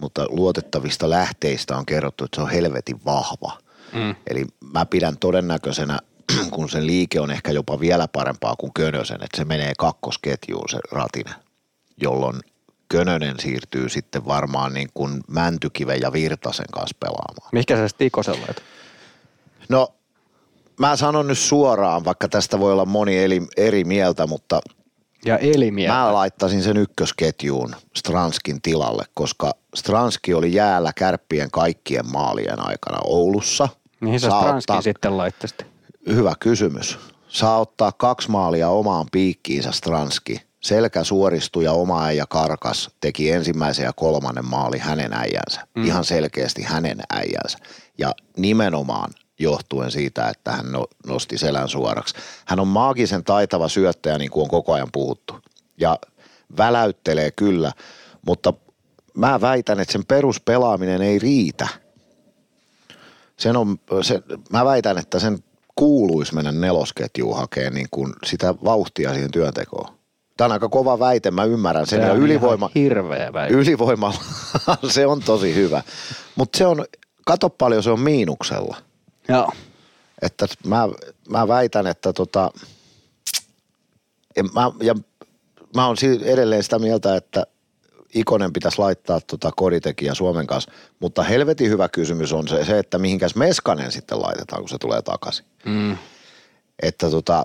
S3: mutta luotettavista lähteistä on kerrottu, että se on helvetin vahva.
S2: Mm.
S3: Eli mä pidän todennäköisenä, <clears throat> kun sen liike on ehkä jopa vielä parempaa kuin Könösen, että se menee kakkosketjuun se Ratinen, jolloin Könönen siirtyy sitten varmaan niin kuin Mäntykiven ja Virtasen kanssa pelaamaan.
S2: Mikä se Stikosen laitat?
S3: No, mä sanon nyt suoraan, vaikka tästä voi olla moni eri, eri mieltä, mutta
S2: Ja
S3: mä laittaisin sen ykkösketjuun Stranskin tilalle, koska Stranski oli jäällä kärppien kaikkien maalien aikana Oulussa.
S2: Mihin sä
S3: Saa
S2: Stranskin
S3: ottaa-
S2: sitten laittaisit?
S3: Hyvä kysymys. Saa ottaa kaksi maalia omaan piikkiinsä Stranski. Selkä suoristui ja oma äijä karkas teki ensimmäisen ja kolmannen maali hänen äijänsä. Mm. Ihan selkeästi hänen äijänsä. Ja nimenomaan johtuen siitä, että hän no- nosti selän suoraksi. Hän on maagisen taitava syöttäjä, niin kuin on koko ajan puhuttu. Ja väläyttelee kyllä, mutta mä väitän, että sen peruspelaaminen ei riitä – sen on, se, mä väitän, että sen kuuluisi mennä nelosketjuun hakemaan niin kuin sitä vauhtia siihen työntekoon. Tämä on aika kova väite, mä ymmärrän sen.
S2: Se on
S3: ylivoima,
S2: hirveä väite.
S3: ylivoimalla <laughs> se on tosi hyvä. Mutta se on, kato paljon se on miinuksella.
S2: Joo.
S3: Että mä, mä väitän, että tota, en, mä, ja mä oon edelleen sitä mieltä, että Ikonen pitäisi laittaa tota koditekijä Suomen kanssa, mutta helvetin hyvä kysymys on se, se, että mihinkäs Meskanen sitten laitetaan, kun se tulee takaisin.
S2: Mm.
S3: Että tota,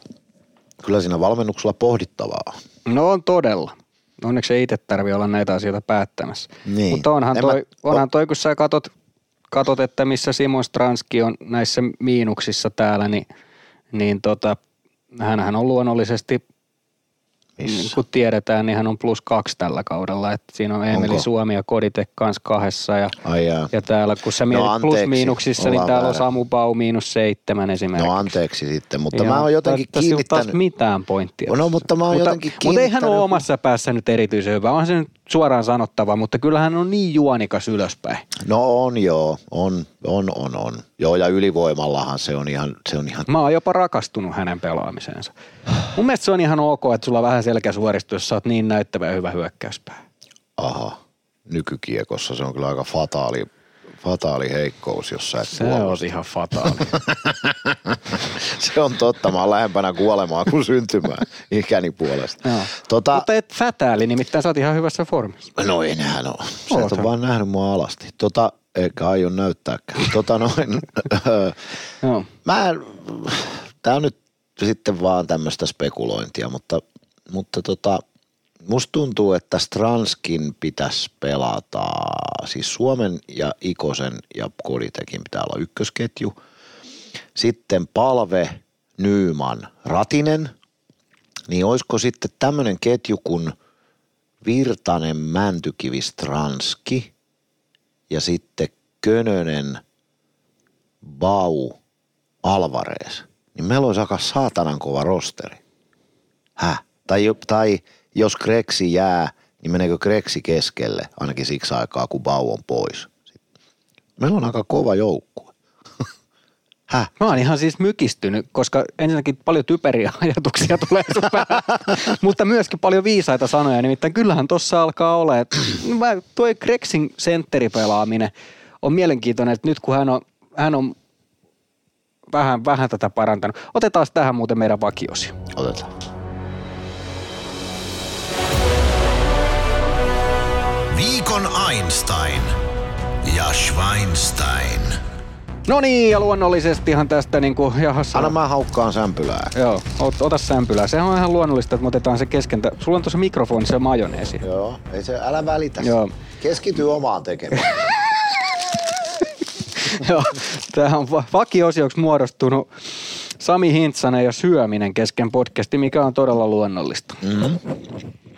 S3: kyllä siinä valmennuksella pohdittavaa.
S2: No on todella. Onneksi ei itse tarvi olla näitä asioita päättämässä.
S3: Niin.
S2: Mutta onhan
S3: En
S2: toi,
S3: mä-
S2: onhan toi, kun sä katot, katot, että missä Simon Stranski on näissä miinuksissa täällä, niin, niin tota, hänhän on luonnollisesti,
S3: Missä?
S2: niin kun tiedetään, niin hän on plus kaksi tällä kaudella. Että siinä on Emeli
S3: Onko?
S2: Suomi ja Koditek kanssa kahdessa. Ja,
S3: Ai jaa.
S2: ja täällä, kun sä mietit
S3: anteeksi,
S2: plus-miinuksissa, niin täällä on
S3: väärä.
S2: Samu Bau miinus seitsemän esimerkiksi.
S3: No anteeksi sitten, mutta
S2: Ihan-
S3: mä oon jotenkin
S2: tässä ei ole taas
S3: kiinnittänyt,
S2: mitään pointtia.
S3: No,
S2: tässä.
S3: mutta mä oon
S2: mutta,
S3: jotenkin
S2: Mutta ei hän ole
S3: kiinnittänyt-
S2: omassa päässä nyt erityisen hyvä. On se nyt suoraan sanottava, mutta kyllähän on niin juonikas ylöspäin.
S3: no on joo, on, on, on, on. Joo ja ylivoimallahan se on ihan, se on ihan
S2: Mä oon jopa rakastunut hänen pelaamiseensa. Mun mielestä se on ihan ok, että sulla on vähän selkä suoristuu, jos sä oot niin näyttävä ja hyvä hyökkäyspää.
S3: Aha, nykykiekossa se on kyllä aika fataali, fataali heikkous, jos sä et
S2: Se on ihan fataali. <laughs>
S3: Se on totta, mä oon lähempänä kuolemaa kuin syntymään ikäni puolesta.
S2: Joo.
S3: Tota,
S2: Mutta et fätääli, nimittäin sä oot ihan hyvässä formissa.
S3: no enhän oo. Sä et
S2: Oot
S3: ole
S2: sä.
S3: vaan nähnyt mua alasti. Tota, eikä aion näyttääkään. Tota noin, <laughs>
S2: Joo.
S3: mä, tää on nyt sitten vaan tämmöistä spekulointia, mutta, mutta tota, musta tuntuu, että Stranskin pitäisi pelata, siis Suomen ja Ikosen ja Koditekin pitää olla ykkösketju. Sitten Palve, Nyyman, Ratinen. Niin olisiko sitten tämmöinen ketju kuin Virtanen, Mäntykivi, Stranski ja sitten Könönen, Bau, Alvarez. Niin meillä olisi aika saatanan kova rosteri. Häh? Tai, tai jos Kreksi jää, niin meneekö Kreksi keskelle ainakin siksi aikaa, kun Bau on pois. Meillä on aika kova joukkue. <laughs> Häh?
S2: Mä oon ihan siis mykistynyt, koska ensinnäkin paljon typeriä <laughs> ajatuksia tulee sun <laughs> mutta myöskin paljon viisaita sanoja. Nimittäin kyllähän tossa alkaa olla, että <clears throat> toi Grexin sentteripelaaminen on mielenkiintoinen, että nyt kun hän on, hän on vähän, vähän tätä parantanut. Otetaan tähän muuten meidän vakiosi.
S3: Otetaan.
S1: Viikon Einstein ja Schweinstein.
S2: No niin, ja luonnollisestihan tästä niin kuin, jahas,
S3: Anna mä haukkaan sämpylää.
S2: Joo, ot, ota sämpylää. Sehän on ihan luonnollista, että me otetaan se keskentä. Sulla on tuossa mikrofonissa majoneesi.
S3: Joo, ei se, älä välitä.
S2: Joo.
S3: Keskity omaan tekemiseen. <laughs>
S2: Joo, tämähän on va- vakiosioksi muodostunut Sami Hintsanen ja syöminen kesken podcasti, mikä on todella luonnollista.
S3: Mm-hmm.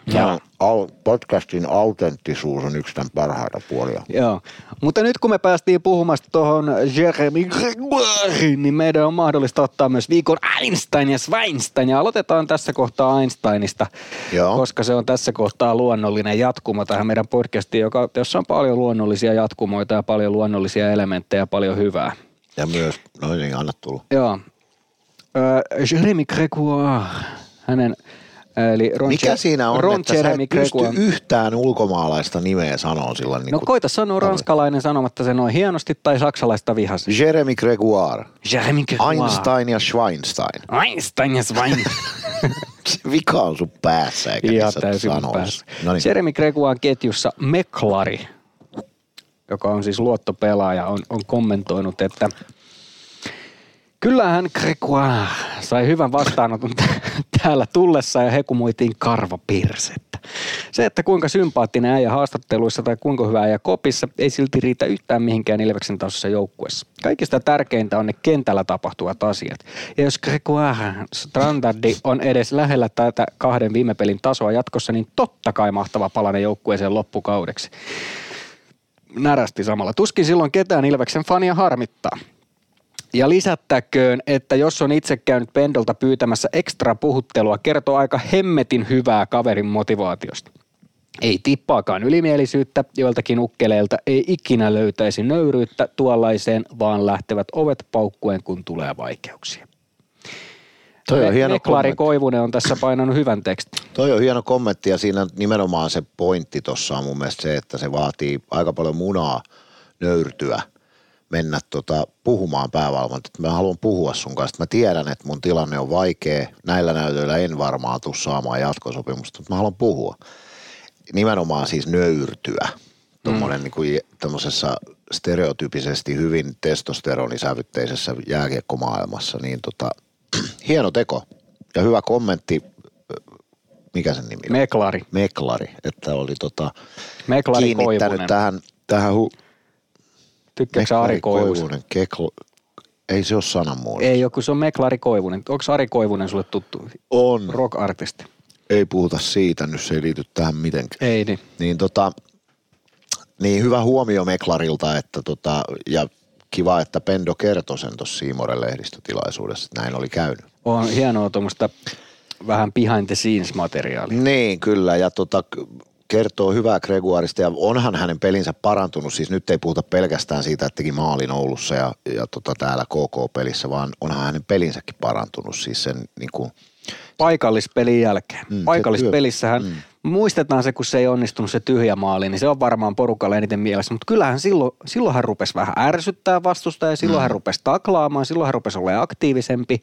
S3: Ja al- podcastin autenttisuus on yksi tämän parhaita puolia.
S2: Joo, mutta nyt kun me päästiin puhumasta tuohon Jeremy Gregoirin, niin meidän on mahdollista ottaa myös viikon Einstein ja Schweinstein. Ja aloitetaan tässä kohtaa Einsteinista,
S3: Joo.
S2: koska se on tässä kohtaa luonnollinen jatkumo tähän meidän podcastiin, joka, jossa on paljon luonnollisia jatkumoita ja paljon luonnollisia elementtejä ja paljon hyvää.
S3: Ja myös, no niin, anna tulla.
S2: Joo. Jeremy Gregoire, hänen Eli Ron
S3: Mikä
S2: Jer-
S3: siinä on,
S2: Ron
S3: että sä
S2: Jeremy
S3: et pysty yhtään ulkomaalaista nimeä sanoa sillä niin
S2: No
S3: kuin
S2: koita sanoa ranskalainen sanomatta se noin hienosti tai saksalaista vihasi.
S3: Jeremy Gregoire,
S2: Jeremy Gregoire.
S3: Einstein ja Schweinstein.
S2: Einstein ja Schwein. <laughs>
S3: Se vika on sun päässä eikä
S2: Ihan täysin päässä.
S3: No niin.
S2: Jeremy Gregoire ketjussa Meklari, joka on siis luottopelaaja, on, on kommentoinut, että Kyllähän Gregoire sai hyvän vastaanoton <laughs> täällä tullessa ja hekumoitiin karvapirsettä. Se, että kuinka sympaattinen äijä haastatteluissa tai kuinka hyvä äijä kopissa, ei silti riitä yhtään mihinkään Ilveksen tasossa joukkuessa. Kaikista tärkeintä on ne kentällä tapahtuvat asiat. Ja jos Gregoire standardi on edes lähellä tätä kahden viime pelin tasoa jatkossa, niin totta kai mahtava palanen joukkueeseen loppukaudeksi. Närästi samalla. Tuskin silloin ketään Ilveksen fania harmittaa. Ja lisättäköön, että jos on itse käynyt Pendolta pyytämässä ekstra puhuttelua, kertoo aika hemmetin hyvää kaverin motivaatiosta. Ei tippaakaan ylimielisyyttä, joiltakin ukkeleilta ei ikinä löytäisi nöyryyttä tuollaiseen, vaan lähtevät ovet paukkuen, kun tulee vaikeuksia.
S3: Toi on hieno
S2: Meklari
S3: kommentti.
S2: Koivunen on tässä painanut hyvän tekstin.
S3: Toi on hieno kommentti ja siinä nimenomaan se pointti tuossa on mun mielestä se, että se vaatii aika paljon munaa nöyrtyä mennä tota, puhumaan päävalmentajalta, että mä haluan puhua sun kanssa. Mä tiedän, että mun tilanne on vaikea. Näillä näytöillä en varmaan tule saamaan jatkosopimusta, mutta mä haluan puhua. Nimenomaan siis nöyrtyä. Tuommoinen mm. niin tämmöisessä stereotypisesti hyvin testosteronisävytteisessä jääkiekkomaailmassa, niin tota, <clears throat> hieno teko ja hyvä kommentti. Mikä sen nimi on?
S2: Meklari.
S3: Meklari, että oli tota,
S2: Meklari
S3: kiinnittänyt
S2: Koivunen.
S3: tähän, tähän hu-
S2: Tykkääkö sä Ari Koivunen?
S3: Keklo, ei se ole sanamuoto.
S2: Ei kun se on Meklari Koivunen. Onko Ari Koivunen sulle tuttu?
S3: On.
S2: Rock-artisti.
S3: Ei puhuta siitä, nyt se ei liity tähän mitenkään.
S2: Ei niin.
S3: Niin tota, niin hyvä huomio Meklarilta, että tota, ja kiva, että Pendo kertoi sen tuossa Siimoren lehdistötilaisuudessa, että näin oli käynyt.
S2: On hienoa tuommoista vähän behind the scenes materiaalia.
S3: Niin, kyllä. Ja tota, kertoo hyvää Gregoirista ja onhan hänen pelinsä parantunut. Siis nyt ei puhuta pelkästään siitä, että teki maalin Oulussa ja, ja tota, täällä KK-pelissä, vaan onhan hänen pelinsäkin parantunut. Siis sen niin kuin,
S2: Paikallispelin jälkeen.
S3: Mm,
S2: Paikallispelissähän, mm. Muistetaan se, kun se ei onnistunut se tyhjä maali, niin se on varmaan porukalle eniten mielessä. Mutta kyllähän silloin, silloin hän rupesi vähän ärsyttää vastusta ja silloin mm. hän rupesi taklaamaan, silloin hän rupesi olemaan aktiivisempi.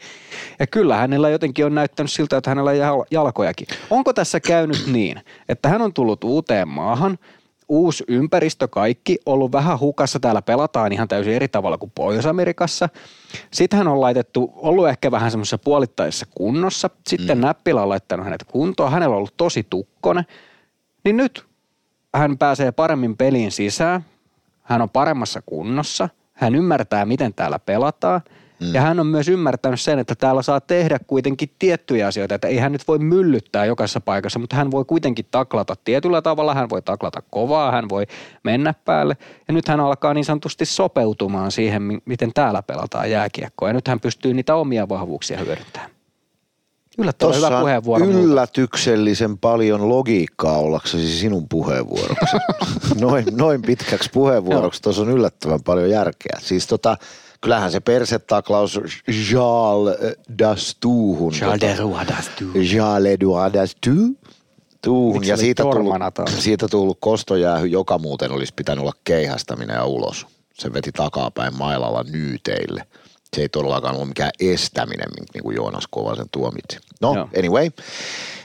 S2: Ja kyllä hänellä jotenkin on näyttänyt siltä, että hänellä on jal- jalkojakin. Onko tässä käynyt niin, että hän on tullut uuteen maahan, uusi ympäristö kaikki, ollut vähän hukassa, täällä pelataan ihan täysin eri tavalla kuin Pohjois-Amerikassa. Sitten hän on laitettu, ollut ehkä vähän semmoisessa puolittaisessa kunnossa, sitten mm. Näppilä on laittanut hänet kuntoon, hänellä on ollut tosi tukkone, niin nyt hän pääsee paremmin peliin sisään, hän on paremmassa kunnossa, hän ymmärtää, miten täällä pelataan, mm. ja hän on myös ymmärtänyt sen, että täällä saa tehdä kuitenkin tiettyjä asioita, että ei hän nyt voi myllyttää jokaisessa paikassa, mutta hän voi kuitenkin taklata tietyllä tavalla, hän voi taklata kovaa, hän voi mennä päälle, ja nyt hän alkaa niin sanotusti sopeutumaan siihen, mi- miten täällä pelataan jääkiekkoa, ja nyt hän pystyy niitä omia vahvuuksia hyödyntämään. Yllättävän hyvä puheenvuoro.
S3: yllätyksellisen paljon logiikkaa ollaksesi sinun puheenvuoroksi. <laughs> noin, noin pitkäksi puheenvuoroksi tuossa on yllättävän paljon järkeä. Siis tota, kyllähän se persetaklaus Charles Dastuuhun.
S2: Charles
S3: tota,
S2: de Roy d'Astou.
S3: Charles Edouard Dastou. Tuuhun. Ja siitä tullut, siitä tullut kostojäähy, joka muuten olisi pitänyt olla keihästäminen ja ulos. Se veti takapäin mailalla nyyteille. Se ei todellakaan ole mikään estäminen, niin kuin Joonas Kovasen tuomitsi. No,
S2: Joo.
S3: anyway.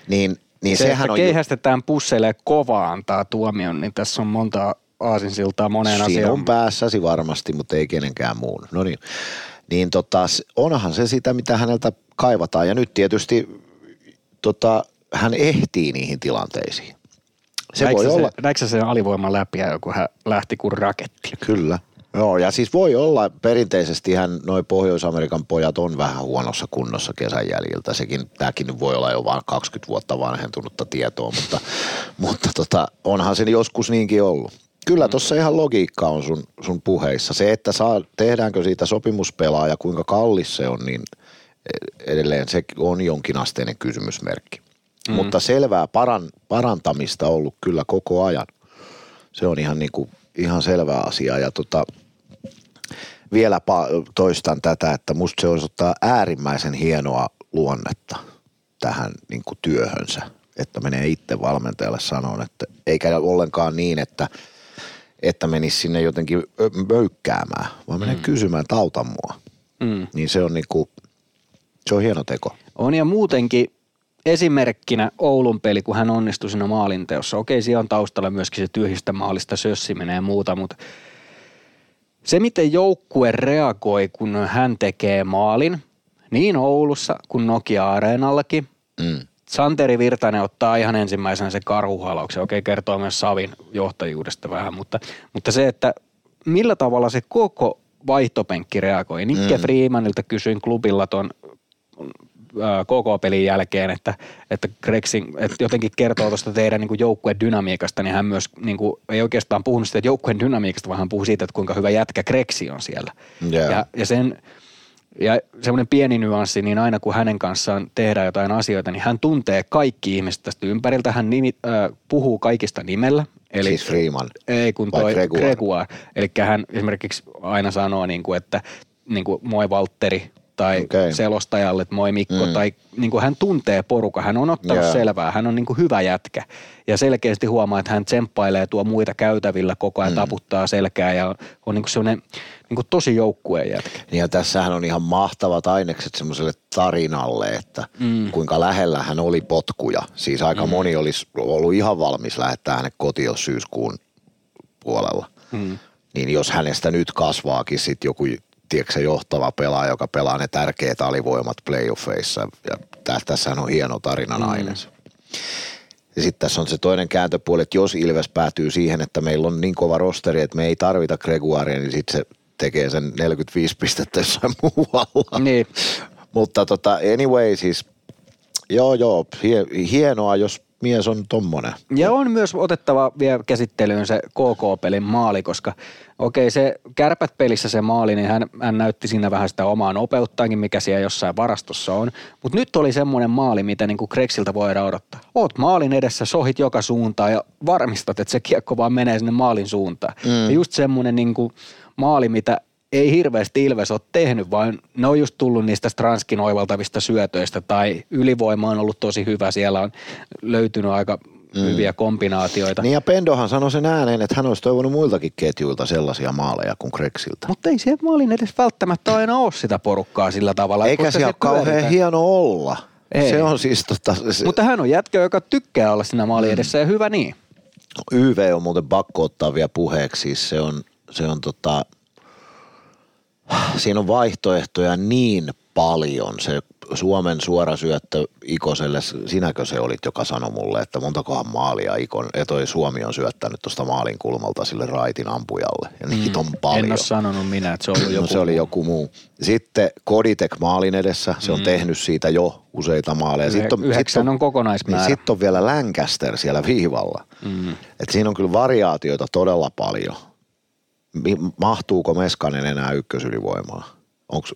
S3: Niin, niin
S2: se,
S3: sehän
S2: että
S3: on
S2: keihästetään pusseille kovaa antaa tuomion, niin tässä on monta aasinsiltaa moneen
S3: Sinun
S2: asiaan.
S3: päässäsi varmasti, mutta ei kenenkään muun. No niin. Niin tota, onhan se sitä, mitä häneltä kaivataan. Ja nyt tietysti tota, hän ehtii niihin tilanteisiin. Se
S2: näikö
S3: voi
S2: sä
S3: olla,
S2: Se, näikö sen alivoiman läpi, ja kun hän lähti kuin raketti?
S3: kyllä. Joo, ja siis voi olla, perinteisesti hän noi Pohjois-Amerikan pojat on vähän huonossa kunnossa kesän jäljiltä. Sekin, tämäkin voi olla jo vain 20 vuotta vanhentunutta tietoa, mutta, mutta tota, onhan se joskus niinkin ollut. Kyllä tuossa ihan logiikka on sun, sun puheissa. Se, että saa, tehdäänkö siitä sopimuspelaaja, kuinka kallis se on, niin edelleen se on jonkinasteinen kysymysmerkki. Mm. Mutta selvää paran, parantamista ollut kyllä koko ajan. Se on ihan, niin kuin, ihan selvä asia. Ja tota, vielä toistan tätä, että musta se osoittaa äärimmäisen hienoa luonnetta tähän niin kuin työhönsä. Että menee itse valmentajalle sanoon, että eikä ollenkaan niin, että – että menisi sinne jotenkin möykkäämään, vaan menee mm. kysymään, että auta mua. Mm. Niin se on niinku, se on hieno teko.
S2: On ja muutenkin esimerkkinä Oulun peli, kun hän onnistui siinä maalinteossa. Okei, siellä on taustalla myöskin se tyhjistä maalista sössiminen ja muuta, mutta se, miten joukkue reagoi, kun hän tekee maalin, niin Oulussa kuin Nokia-areenallakin, mm. Santeri Virtanen ottaa ihan ensimmäisenä se karhuhalauksen. Okei, kertoo myös Savin johtajuudesta vähän, mutta, mutta se, että millä tavalla se koko vaihtopenkki reagoi. Nikke mm. Freemanilta kysyin klubilla ton koko pelin jälkeen, että, että Gregsin, että jotenkin kertoo tuosta teidän niin joukkueen dynamiikasta, niin hän myös niin kuin, ei oikeastaan puhunut siitä joukkueen dynamiikasta, vaan hän puhui siitä, että kuinka hyvä jätkä Greksi on siellä. Yeah. Ja, ja sen, ja semmoinen pieni nyanssi, niin aina kun hänen kanssaan tehdään jotain asioita, niin hän tuntee kaikki ihmiset tästä ympäriltä. Hän nimi, äh, puhuu kaikista nimellä.
S3: Eli, siis Freeman
S2: Ei, kun toi. Gregoire. Eli hän esimerkiksi aina sanoo, niin kuin, että niin kuin, moi Valtteri tai okay. selostajalle, että moi Mikko, mm. tai niin kuin hän tuntee poruka, hän on ottanut yeah. selvää, hän on niin kuin hyvä jätkä. Ja selkeästi huomaa, että hän tsemppailee tuo muita käytävillä koko ajan, mm. taputtaa selkää ja on niin kuin sellainen niin kuin tosi joukkueen jätkä.
S3: Niin ja tässähän on ihan mahtavat ainekset semmoiselle tarinalle, että mm. kuinka lähellä hän oli potkuja. Siis aika mm. moni olisi ollut ihan valmis lähettää hänet kotiin syyskuun puolella. Mm. Niin jos hänestä nyt kasvaakin sitten joku tiedätkö, johtava pelaaja, joka pelaa ne tärkeät alivoimat playoffeissa. Ja tässä on hieno tarinan mm. aines. Ja sitten tässä on se toinen kääntöpuoli, että jos Ilves päätyy siihen, että meillä on niin kova rosteri, että me ei tarvita Gregoiria, niin sitten se tekee sen 45 pistettä jossain <laughs> muualla.
S2: Niin.
S3: Mutta tota, anyway, siis joo joo, hienoa, jos mies on tommonen.
S2: Ja on myös otettava vielä käsittelyyn se KK-pelin maali, koska okei se kärpät pelissä se maali, niin hän, hän näytti siinä vähän sitä omaa nopeuttaankin, mikä siellä jossain varastossa on. Mutta nyt oli semmoinen maali, mitä niinku Kreksiltä voidaan odottaa. Oot maalin edessä, sohit joka suuntaan ja varmistat, että se kiekko vaan menee sinne maalin suuntaan. Mm. Ja just semmoinen niinku maali, mitä ei hirveästi Ilves ole tehnyt, vaan ne on just tullut niistä Stranskin oivaltavista syötöistä tai ylivoima on ollut tosi hyvä. Siellä on löytynyt aika mm. hyviä kombinaatioita.
S3: Niin ja Pendohan sanoi sen ääneen, että hän olisi toivonut muiltakin ketjuilta sellaisia maaleja kuin Kreksiltä.
S2: Mutta ei siellä maalin edes välttämättä aina ole sitä porukkaa sillä tavalla.
S3: Eikä se ole kauhean hieno olla. Ei. Se on siis tota... Se...
S2: Mutta hän on jätkä, joka tykkää olla siinä maalin mm. edessä ja hyvä niin.
S3: YV on muuten pakko ottaa vielä puheeksi. Siis se on, se on tota, siinä on vaihtoehtoja niin paljon. Se Suomen suora syöttö Ikoselle, sinäkö se olit, joka sanoi mulle, että montakohan maalia Ikon, ja toi Suomi on syöttänyt tuosta maalin kulmalta sille raitin ampujalle. Ja niitä on paljon.
S2: En ole sanonut minä, että se, oli joku
S3: no, se oli joku muu. Sitten Koditek maalin edessä, se on mm. tehnyt siitä jo useita maaleja.
S2: Sitten on, Yhdeksän sit on, on kokonaismäärä.
S3: Niin sitten on vielä Lancaster siellä viivalla. Mm. Et siinä on kyllä variaatioita todella paljon mahtuuko Meskanen enää ykkösylivoimaa?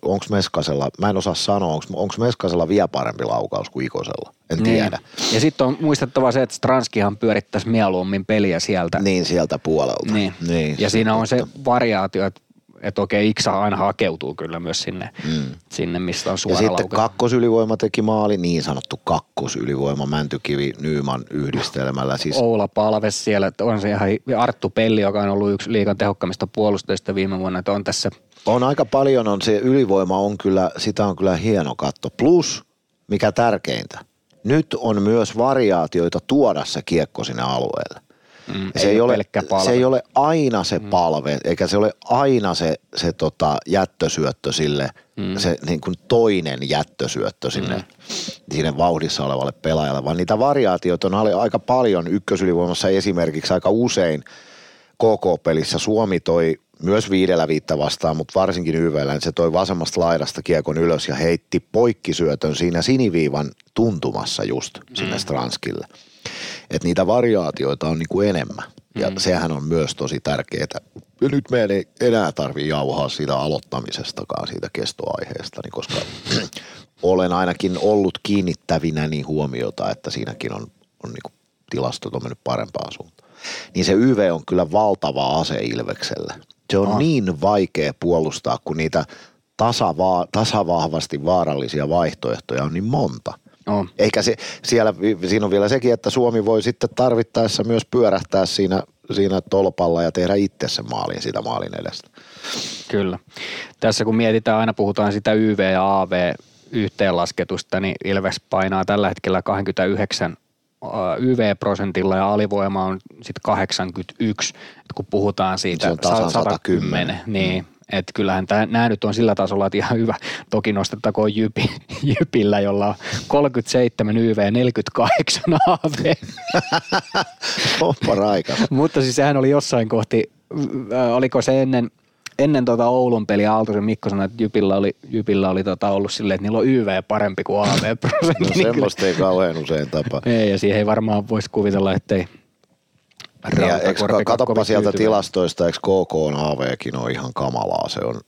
S3: Onko Meskasella, mä en osaa sanoa, onko Meskasella vielä parempi laukaus kuin Ikosella? En niin. tiedä.
S2: Ja sitten on muistettava se, että Stranskihan pyörittäisi mieluummin peliä sieltä.
S3: Niin, sieltä puolelta.
S2: Niin. niin ja siinä on se variaatio, että että okei, Iksa aina hakeutuu kyllä myös sinne, mm. sinne mistä on suora
S3: Ja sitten kakkosylivoima teki maali, niin sanottu kakkosylivoima, Mäntykivi, Nyyman yhdistelmällä. Siis...
S2: Oula Palves siellä, että on se ihan Arttu Pelli, joka on ollut yksi liikan tehokkaamista puolustajista viime vuonna, että on tässä.
S3: On aika paljon, on se ylivoima on kyllä, sitä on kyllä hieno katto. Plus, mikä tärkeintä, nyt on myös variaatioita tuoda se kiekko sinne alueelle.
S2: Mm, se, ei, ei ole,
S3: se ei ole aina se mm. palve, eikä se ole aina se, se tota jättösyöttö sille, mm. se niin kuin toinen jättösyöttö sinne, mm. sinne vauhdissa olevalle pelaajalle, vaan niitä variaatioita on aika paljon ykkösylivoimassa esimerkiksi aika usein KK-pelissä Suomi toi myös viidellä viittä vastaan, mutta varsinkin YVllä, niin se toi vasemmasta laidasta kiekon ylös ja heitti poikkisyötön siinä siniviivan tuntumassa just sinne mm. Stranskille. Että niitä variaatioita on niinku enemmän. Ja mm. sehän on myös tosi tärkeää. Ja nyt meidän ei enää tarvii jauhaa siitä aloittamisestakaan, siitä kestoaiheesta, niin koska <clears throat> olen ainakin ollut kiinnittävinä niin huomiota, että siinäkin on, on niinku tilastot on mennyt parempaan suuntaan. Niin se YV on kyllä valtava ase Ilvekselle. Se on ah. niin vaikea puolustaa, kun niitä tasava, tasavahvasti vaarallisia vaihtoehtoja on niin monta.
S2: Oh.
S3: Eikä se, siellä, siinä on vielä sekin, että Suomi voi sitten tarvittaessa myös pyörähtää siinä, siinä tolpalla ja tehdä itse sen maalin siitä maalin edestä.
S2: Kyllä. Tässä kun mietitään, aina puhutaan sitä YV ja AV yhteenlasketusta, niin Ilves painaa tällä hetkellä 29 YV-prosentilla ja alivoima on sitten 81, kun puhutaan siitä
S3: se on tasan 110. 110
S2: niin mm. Että kyllähän nämä nyt on sillä tasolla, että ihan hyvä. Toki nostettakoon Jypi, <laughs> Jypillä, jolla on 37 YV, 48 AV.
S3: Oppa raikas.
S2: Mutta siis sehän oli jossain kohti, oliko se ennen, ennen tuota Oulun peliä Aaltosen Mikko sanoi, että Jypillä oli, Jypillä oli tota ollut silleen, että niillä on YV parempi kuin AV-prosentti.
S3: No <laughs> semmoista ei kauhean usein tapa.
S2: Ei, ja siihen ei varmaan voisi kuvitella, ettei
S3: ja eikö, katoppa sieltä tilastoista, eikö KK on AVkin on ihan kamalaa, se on,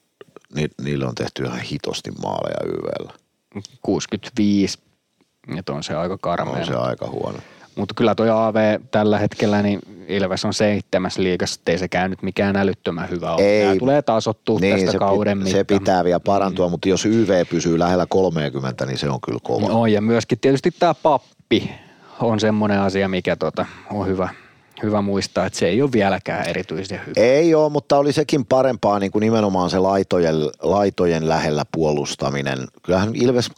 S3: ni, niille on tehty ihan hitosti maaleja YVllä.
S2: 65, että on se aika karmea.
S3: On se aika huono.
S2: Mutta kyllä tuo AV tällä hetkellä, niin Ilves on seitsemäs liigassa, ettei se käynyt mikään älyttömän hyvä ole. Ei. Tämä tulee tasottua niin, tästä
S3: se
S2: kauden
S3: mittaan. Se pitää vielä parantua, mm. mutta jos YV pysyy lähellä 30, niin se on kyllä kova.
S2: No, ja myöskin tietysti tämä pappi on semmoinen asia, mikä tota, on hyvä, hyvä muistaa, että se ei ole vieläkään erityisen hyvä.
S3: Ei ole, mutta oli sekin parempaa niin kuin nimenomaan se laitojen, laitojen lähellä puolustaminen. Kyllähän Ilves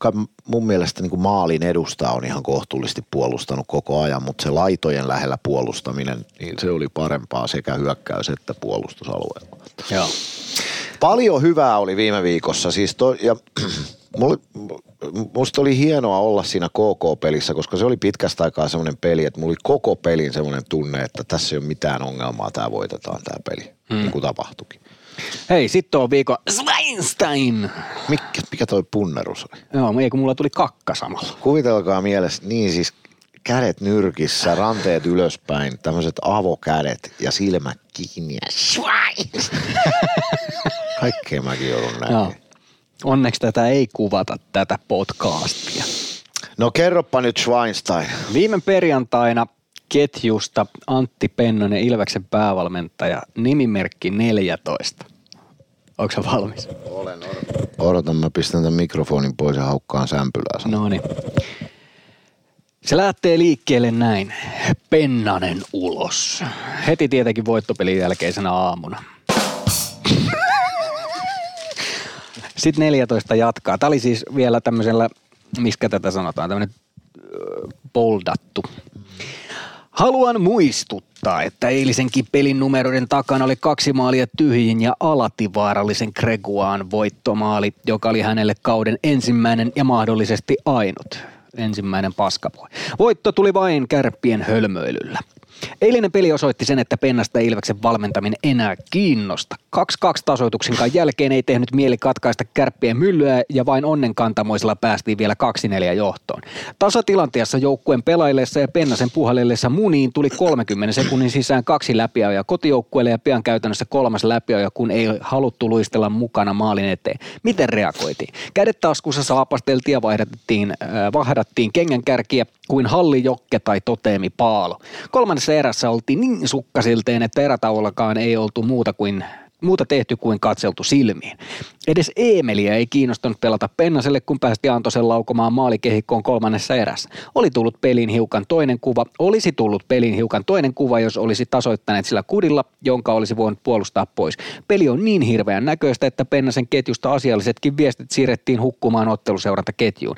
S3: mun mielestä niin kuin maalin edusta on ihan kohtuullisesti puolustanut koko ajan, mutta se laitojen lähellä puolustaminen, niin se oli parempaa sekä hyökkäys- että puolustusalueella.
S2: Joo.
S3: Paljon hyvää oli viime viikossa. Siis to, ja mulle, musta oli hienoa olla siinä KK-pelissä, koska se oli pitkästä aikaa semmoinen peli, että mulla oli koko pelin semmoinen tunne, että tässä ei ole mitään ongelmaa, tämä voitetaan tämä peli, hmm. niin kuin tapahtuikin.
S2: Hei, sitten on viikon Schweinstein.
S3: Mikä, mikä toi punnerus oli?
S2: Joo, ei kun mulla tuli kakka samalla.
S3: Kuvitelkaa mielessä, niin siis kädet nyrkissä, ranteet ylöspäin, tämmöiset avokädet ja silmät kiinni ja <laughs> Kaikkea mäkin joudun näin.
S2: Onneksi tätä ei kuvata, tätä podcastia.
S3: No kerropa nyt Schweinstein.
S2: Viime perjantaina ketjusta Antti Pennonen, Ilveksen päävalmentaja, nimimerkki 14. Onko valmis?
S3: Olen, odotan. Odotan, mä pistän tämän mikrofonin pois ja haukkaan sämpylää.
S2: No niin. Se lähtee liikkeelle näin. Pennanen ulos. Heti tietenkin voittopelin jälkeisenä aamuna. Sitten 14 jatkaa. Tämä oli siis vielä tämmöisellä, miskä tätä sanotaan, tämmöinen boldattu. Haluan muistuttaa, että eilisenkin pelin numeroiden takana oli kaksi maalia tyhjin ja alati vaarallisen Greguaan voittomaali, joka oli hänelle kauden ensimmäinen ja mahdollisesti ainut ensimmäinen paskapoi. Voitto tuli vain kärppien hölmöilyllä. Eilinen peli osoitti sen, että Pennasta Ilveksen valmentaminen enää kiinnosta. 2-2 tasoituksen jälkeen ei tehnyt mieli katkaista kärppien myllyä ja vain onnenkantamoisella päästiin vielä 2-4 johtoon. Tasatilanteessa joukkueen pelaillessa ja Pennasen puhallellessa muniin tuli 30 sekunnin sisään kaksi läpiajoja kotijoukkueelle ja pian käytännössä kolmas läpiajoja, kun ei haluttu luistella mukana maalin eteen. Miten reagoitiin? Kädet taskussa saapasteltiin ja vaihdattiin, äh, vahdattiin kengänkärkiä kuin Jokke tai Toteemi Paalo. Kolmannessa erässä oltiin niin sukkasilteen, että erätauollakaan ei oltu muuta kuin muuta tehty kuin katseltu silmiin. Edes Eemeliä ei kiinnostanut pelata Pennaselle, kun päästi Antosen laukomaan maalikehikkoon kolmannessa erässä. Oli tullut pelin hiukan toinen kuva, olisi tullut pelin hiukan toinen kuva, jos olisi tasoittaneet sillä kudilla, jonka olisi voinut puolustaa pois. Peli on niin hirveän näköistä, että Pennasen ketjusta asiallisetkin viestit siirrettiin hukkumaan otteluseurantaketjuun.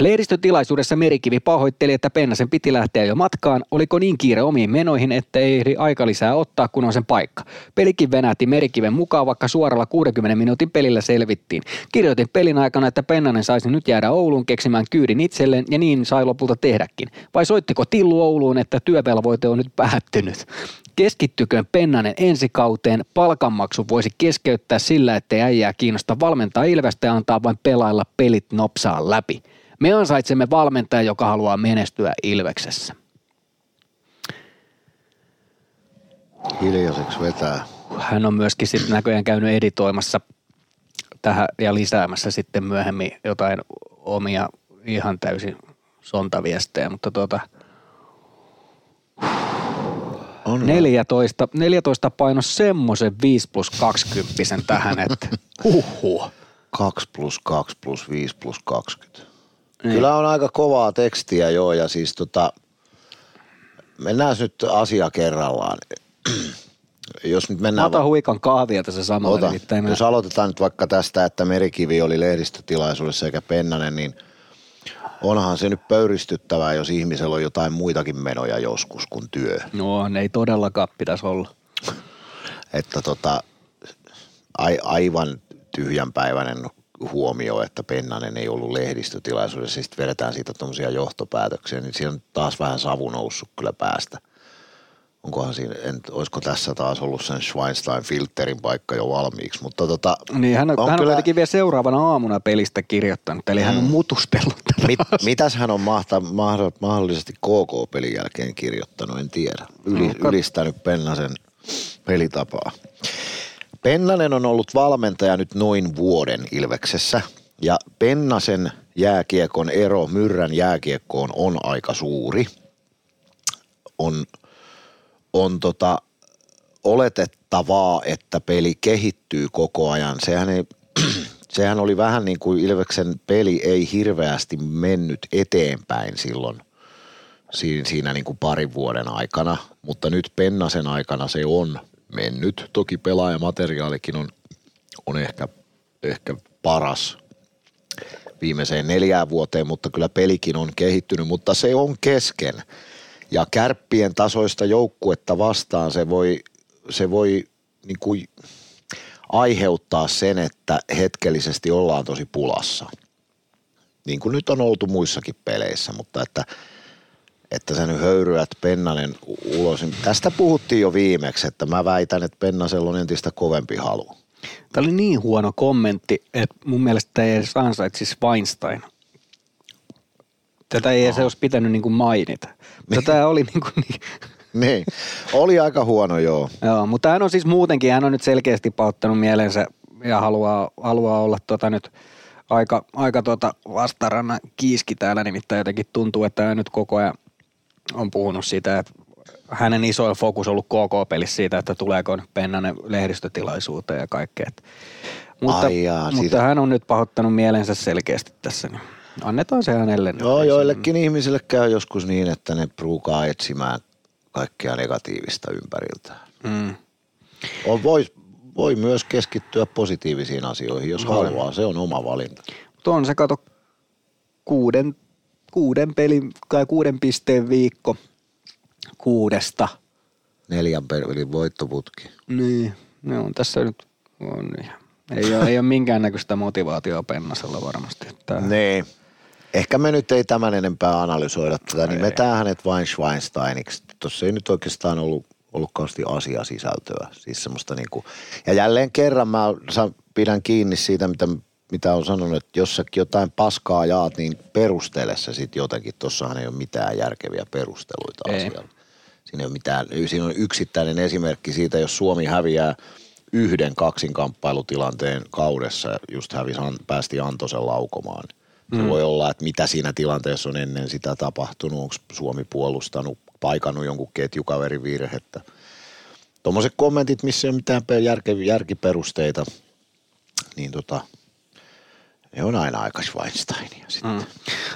S2: Lehdistötilaisuudessa Merikivi pahoitteli, että Pennasen piti lähteä jo matkaan. Oliko niin kiire omiin menoihin, että ei ehdi aika lisää ottaa, kun on sen paikka. Pelikin venähti Merikiven mukaan, vaikka suoralla 60 minuutin pelillä selvittiin. Kirjoitin pelin aikana, että Pennanen saisi nyt jäädä Ouluun keksimään kyydin itselleen, ja niin sai lopulta tehdäkin. Vai soittiko Tillu Ouluun, että työvelvoite on nyt päättynyt? Keskittyköön Pennanen ensi kauteen. Palkanmaksu voisi keskeyttää sillä, ettei äijää kiinnosta valmentaa Ilvestä ja antaa vain pelailla pelit nopsaa läpi. Me ansaitsemme valmentaja, joka haluaa menestyä Ilveksessä.
S3: Hiljaiseksi vetää.
S2: Hän on myöskin sitten näköjään käynyt editoimassa tähän ja lisäämässä sitten myöhemmin jotain omia ihan täysin sontaviestejä, mutta tuota,
S3: On
S2: 14, 14 paino semmoisen 5 plus 20 tähän, että <laughs> huhhuh.
S3: 2 plus 2 plus 5 plus 20.
S2: Niin.
S3: Kyllä on aika kovaa tekstiä joo ja siis tota, mennään nyt asia kerrallaan. <clears throat> Jos nyt
S2: Mä
S3: mennään...
S2: otan huikan kahvia tässä samalla.
S3: Ota.
S2: nimittäin mä-
S3: Jos aloitetaan nyt vaikka tästä, että Merikivi oli lehdistötilaisuudessa eikä Pennanen, niin onhan se nyt pöyristyttävää, jos ihmisellä on jotain muitakin menoja joskus kuin työ.
S2: No, ne ei todellakaan pitäisi olla. <laughs>
S3: Että tota, ai, aivan tyhjänpäiväinen huomio, että Pennanen ei ollut lehdistötilaisuudessa, sitten vedetään siitä tuommoisia johtopäätöksiä, niin siinä on taas vähän savu noussut kyllä päästä. Onkohan siinä, en, olisiko tässä taas ollut sen Schweinstein-filterin paikka jo valmiiksi, mutta tota,
S2: Niin, hän on,
S3: on
S2: hän on
S3: kyllä-
S2: kuitenkin vielä seuraavana aamuna pelistä kirjoittanut, eli hän on mutustellut tätä
S3: Mit, mitäs hän on mahta, mahdo- mahdollisesti KK-pelin jälkeen kirjoittanut, en tiedä. Yli,
S2: No,
S3: ylistänyt Pennasen pelitapaa. Pennanen on ollut valmentaja nyt noin vuoden Ilveksessä ja Pennasen jääkiekon ero Myrrän jääkiekkoon on aika suuri. On, on tota, oletettavaa, että peli kehittyy koko ajan. Sehän, ei, <clears throat> sehän oli vähän niin kuin Ilveksen peli ei hirveästi mennyt eteenpäin silloin siinä, niin kuin parin vuoden aikana, mutta nyt Pennasen aikana se on mennyt. Toki pelaajamateriaalikin on, on ehkä, ehkä paras viimeiseen neljään vuoteen, mutta kyllä pelikin on kehittynyt, mutta se on kesken. Ja kärppien tasoista joukkuetta vastaan se voi, se voi niin kuin aiheuttaa sen, että hetkellisesti ollaan tosi pulassa. Niin kuin nyt on oltu muissakin peleissä, mutta että, että sä nyt höyryät Pennanen ulos. niin Tästä puhuttiin jo viimeksi, että mä väitän, että Pennasella on entistä kovempi halu.
S2: Tämä oli niin huono kommentti, että mun mielestä tämä ei edes ansaitsisi Weinstein. Tätä ei edes olisi pitänyt niin kuin mainita. Mutta tämä oli niin kuin niin,
S3: Niin, oli aika huono joo.
S2: Joo, mutta hän on siis muutenkin, hän on nyt selkeästi pauttanut mielensä ja haluaa, haluaa olla tota nyt aika, aika tota vastarannan kiiski täällä, nimittäin jotenkin tuntuu, että hän nyt koko ajan on puhunut siitä, että hänen isoin fokus on ollut KK-pelissä siitä, että tuleeko nyt Pennanen lehdistötilaisuuteen ja kaikkea. Mutta,
S3: Ai jaa,
S2: mutta
S3: siitä-
S2: hän on nyt pahoittanut mielensä selkeästi tässä, niin annetaan se hänelle. nyt.
S3: Joo,
S2: se-
S3: joillekin ihmisille käy joskus niin, että ne pruukaa etsimään kaikkea negatiivista ympäriltään.
S2: Mm.
S3: On, voi, voi myös keskittyä positiivisiin asioihin, jos haluaa. Se on oma valinta.
S2: Mutta on se kato kuuden, kuuden pelin tai kuuden pisteen viikko kuudesta.
S3: Neljän pelin voittoputki.
S2: Niin, ne on tässä nyt on ihan. Ei ole, ei ole minkäännäköistä motivaatiota Pennasella varmasti. Että
S3: Nee. Ehkä me nyt ei tämän enempää analysoida tätä. Nimetään hänet vain Schweinsteiniksi. Tuossa ei nyt oikeastaan ollut, ollut kauheasti asiasisältöä. Siis semmoista niinku. Ja jälleen kerran mä pidän kiinni siitä, mitä, mitä on sanonut, että jos sä jotain paskaa jaat, niin perustele se sitten jotenkin. Tossahan ei ole mitään järkeviä perusteluita
S2: Ei.
S3: asialle. Siinä, ei ole mitään, siinä on yksittäinen esimerkki siitä, jos Suomi häviää yhden kaksinkamppailutilanteen kaudessa, just hävisi, päästi Antosen laukomaan. Se voi olla, että mitä siinä tilanteessa on ennen sitä tapahtunut, onko Suomi puolustanut, paikannut jonkun ketjukaverin virhettä. Tuommoiset kommentit, missä ei ole mitään järke, järkiperusteita, niin tota, ne on aina aika Schweinsteinia sitten.
S2: Mm.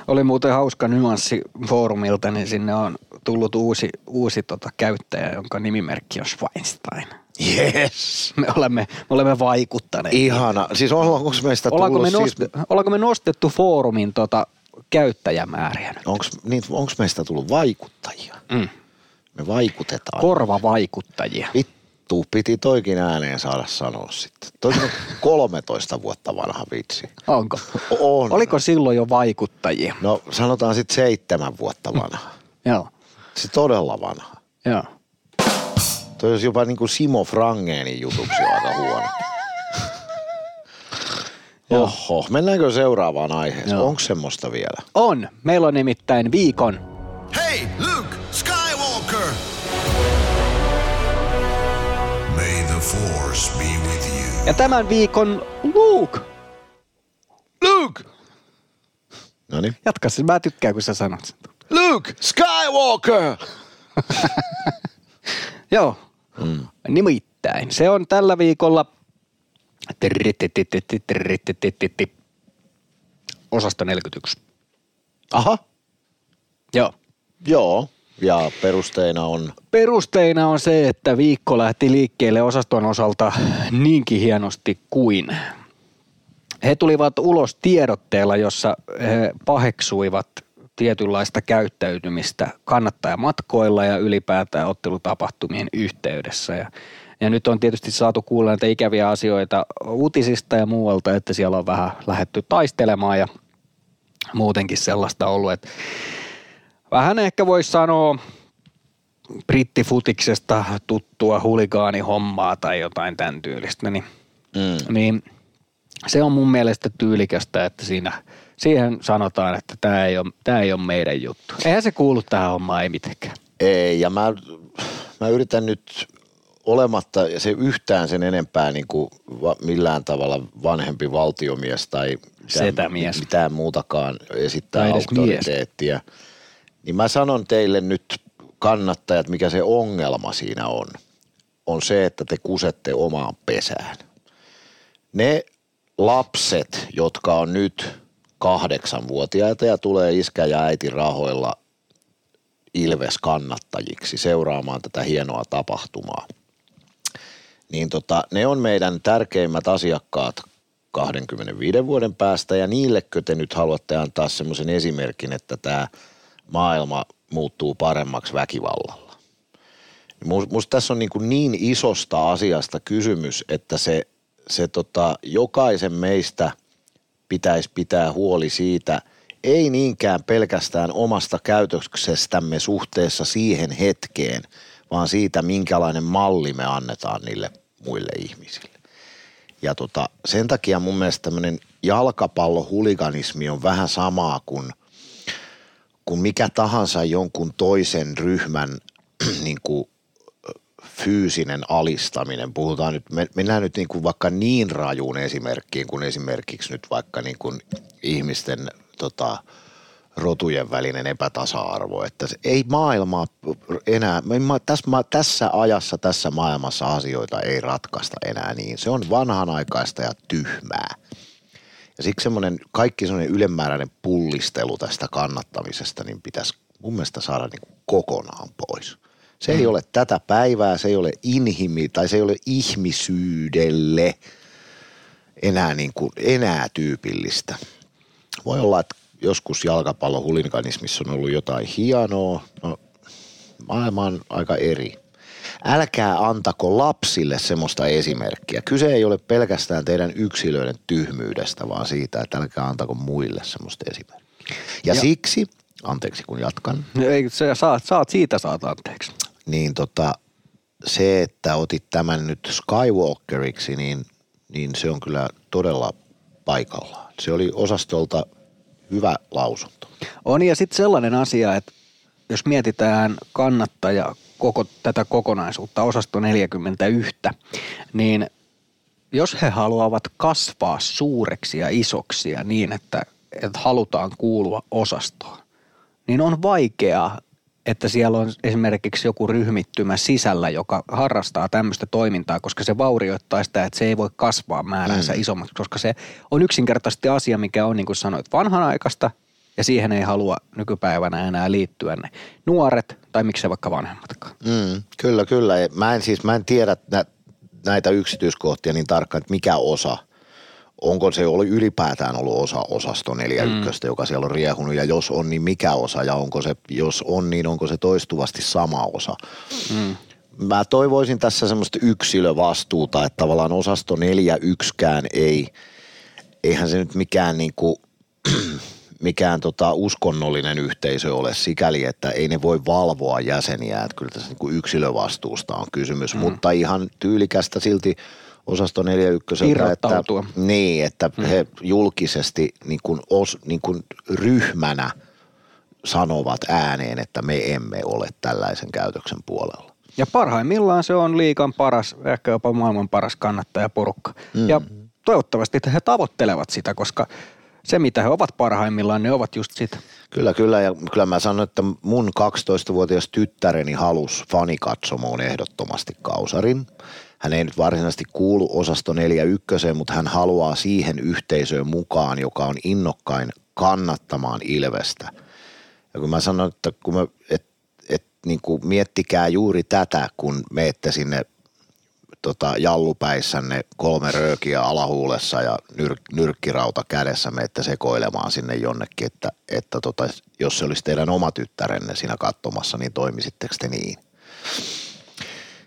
S2: Oli muuten hauska nyanssi foorumilta, niin sinne on tullut uusi, uusi tota käyttäjä, jonka nimimerkki on Schweinstein.
S3: Yes!
S2: Me olemme, me olemme vaikuttaneet.
S3: Ihana. Siis onko meistä
S2: Ollaanko me,
S3: tullut
S2: noste,
S3: siis,
S2: ollaanko me nostettu foorumin tota käyttäjämääriä nyt?
S3: onko, niin, meistä tullut vaikuttajia?
S2: Mm.
S3: Me vaikutetaan.
S2: Korvavaikuttajia.
S3: Vittu, piti toikin ääneen saada sanoa sitten. Toikin on <laughs> 13 vuotta vanha vitsi.
S2: Onko?
S3: On.
S2: Oliko silloin jo vaikuttajia?
S3: No sanotaan sitten seitsemän vuotta vanha. <laughs>
S2: Joo.
S3: Se todella vanha.
S2: Joo.
S3: Toi olisi jopa niin kuin Simo Frangenin jutuksi aika huono. Oho, mennäänkö seuraavaan aiheeseen? Onko semmoista vielä?
S2: On. Meillä on nimittäin viikon
S1: Hey, Luke Force be with you.
S2: ja tämän viikon Luke.
S3: Luke! No niin.
S2: Jatka se, mä tykkään kun sä sanot sen.
S3: Luke Skywalker! <laughs>
S2: Joo. Mm. Nimittäin. Se on tällä viikolla osasta 41.
S3: Aha,
S2: Joo.
S3: joo. Ja perusteina on,
S2: Perusteina on se, että viikko lähti liikkeelle osaston osalta niinkin hienosti kuin he tulivat ulos tiedotteella, jossa he paheksuivat tietynlaista käyttäytymistä kannattajamatkoilla ja ylipäätään ottelutapahtumien yhteydessä. Ja, ja nyt on tietysti saatu kuulla näitä ikäviä asioita uutisista ja muualta, että siellä on vähän lähetty taistelemaan ja muutenkin sellaista ollut, että vähän ehkä voisi sanoa brittifutiksesta tuttua huligaanihommaa tai jotain tämän tyylistä, niin,
S3: mm,
S2: niin se on mun mielestä tyylikästä, että siinä, siihen sanotaan, että tämä ei, ole, tämä ei ole meidän juttu. Eihän se kuulu tähän hommaan, ei mitenkään.
S3: ei, ja mä, mä yritän nyt olematta se yhtään sen enempää niin kuin millään tavalla vanhempi valtiomies tai mitään, mitään muutakaan esittää
S2: Tai edes
S3: auktoriteettia. Niin mä sanon teille nyt kannattajat, mikä se ongelma siinä on. On se, että te kusette omaan pesään. Ne lapset, jotka on nyt kahdeksanvuotiaita ja tulee iskä ja äiti rahoilla Ilves-kannattajiksi seuraamaan tätä hienoa tapahtumaa. Niin tota, ne on meidän tärkeimmät asiakkaat 25 vuoden päästä ja niillekö te nyt haluatte antaa semmoisen esimerkin, että tämä maailma muuttuu paremmaksi väkivallalla. Musta tässä on niin, kuin niin isosta asiasta kysymys, että se, se tota, jokaisen meistä pitäisi pitää huoli siitä, ei niinkään pelkästään omasta käytöksestämme suhteessa siihen hetkeen, vaan siitä, minkälainen malli me annetaan niille muille ihmisille. Ja tota, sen takia mun mielestä tämmöinen jalkapallohuliganismi on vähän samaa kuin, kuin mikä tahansa jonkun toisen ryhmän <clears throat> niin kuin, fyysinen alistaminen. Puhutaan nyt, me- mennään nyt niin kuin vaikka niin rajuun esimerkkiin kuin esimerkiksi nyt vaikka niin kuin ihmisten tota, rotujen välinen epätasa-arvo, että ei maailmaa enää, tässä, tässä ajassa, tässä maailmassa asioita ei ratkaista enää niin. Se on vanhanaikaista ja tyhmää. Ja siksi semmoinen kaikki semmoinen ylemmääräinen pullistelu tästä kannattamisesta, niin pitäisi mun mielestä saada niin kuin kokonaan pois. Se ei ole tätä päivää, se ei ole inhimi tai se ei ole ihmisyydelle enää, niin kuin, enää tyypillistä. Voi olla, että joskus jalkapallohuliganismissa on ollut jotain hienoa. No, maailma on aika eri. Älkää antako lapsille semmoista esimerkkiä. Kyse ei ole pelkästään teidän yksilöiden tyhmyydestä, vaan siitä, että älkää antako muille semmoista esimerkkiä. Ja, ja siksi, anteeksi kun jatkan,
S2: No Ei, sä saat, saat siitä saat anteeksi.
S3: niin tota, se, että otit tämän nyt Skywalkeriksi, niin, niin se on kyllä todella paikallaan. Se oli osastolta hyvä lausunto.
S2: On ja sitten sellainen asia, että jos mietitään kannattaja koko tätä kokonaisuutta, osasto 41, niin jos he haluavat kasvaa suureksi ja isoksi ja niin, että, että halutaan kuulua osastoon, niin on vaikeaa, että siellä on esimerkiksi joku ryhmittymä sisällä, joka harrastaa tämmöistä toimintaa, koska se vaurioittaa sitä, että se ei voi kasvaa määränsä mm. isommaksi, koska se on yksinkertaisesti asia, mikä on niin kuin sanoit vanhanaikaista ja siihen ei halua nykypäivänä enää liittyä ne nuoret tai miksei vaikka vanhemmatkaan.
S3: Mm, kyllä, kyllä. Mä en siis, mä en tiedä nä, näitä yksityiskohtia niin tarkkaan, että mikä osa, onko se ollut ylipäätään ollut osa osasto 41, mm. joka siellä on riehunut, ja jos on, niin mikä osa, ja onko se, jos on, niin onko se toistuvasti sama osa.
S2: Mm.
S3: Mä toivoisin tässä semmoista yksilövastuuta, että tavallaan osasto 41kään ei, eihän se nyt mikään niinku, <clears throat> mikään tota uskonnollinen yhteisö ole sikäli, että ei ne voi valvoa jäseniä, että kyllä tässä niin yksilövastuusta on kysymys, mm. mutta ihan tyylikästä silti osasto 41.
S2: Irrottautua.
S3: Että, niin, että mm. he julkisesti niin kuin os, niin kuin ryhmänä sanovat ääneen, että me emme ole tällaisen käytöksen puolella.
S2: Ja parhaimmillaan se on liikan paras, ehkä jopa maailman paras kannattajaporukka. Mm. Ja toivottavasti he tavoittelevat sitä, koska se mitä he ovat parhaimmillaan, ne ovat just sitä.
S3: Kyllä, kyllä. Ja kyllä mä sanon, että mun 12-vuotias tyttäreni halus fanikatsomoon ehdottomasti kausarin. Hän ei nyt varsinaisesti kuulu osasto 41, mutta hän haluaa siihen yhteisöön mukaan, joka on innokkain kannattamaan Ilvestä. Ja kun mä sanon, että kun mä, et, et, niin kuin miettikää juuri tätä, kun meette sinne tota, jallupäissänne kolme röökiä alahuulessa ja nyr, nyrkkirauta kädessä menette sekoilemaan sinne jonnekin, että, että tota, jos se olisi teidän oma tyttärenne siinä katsomassa, niin toimisitteko te niin?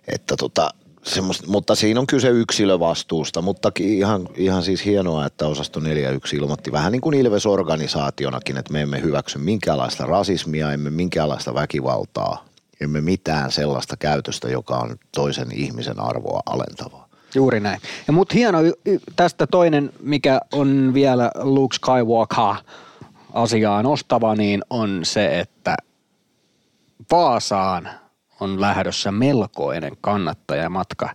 S3: Että tota, mutta siinä on kyse yksilövastuusta, mutta ihan, ihan siis hienoa, että osasto 41 ilmoitti vähän niin kuin Ilves-organisaationakin, että me emme hyväksy minkäänlaista rasismia, emme minkäänlaista väkivaltaa, emme mitään sellaista käytöstä, joka on toisen ihmisen arvoa alentavaa.
S2: Juuri näin. Ja mut hieno tästä toinen, mikä on vielä Luke Skywalker asiaa nostava, niin on se, että Vaasaan on lähdössä melkoinen kannattajamatka.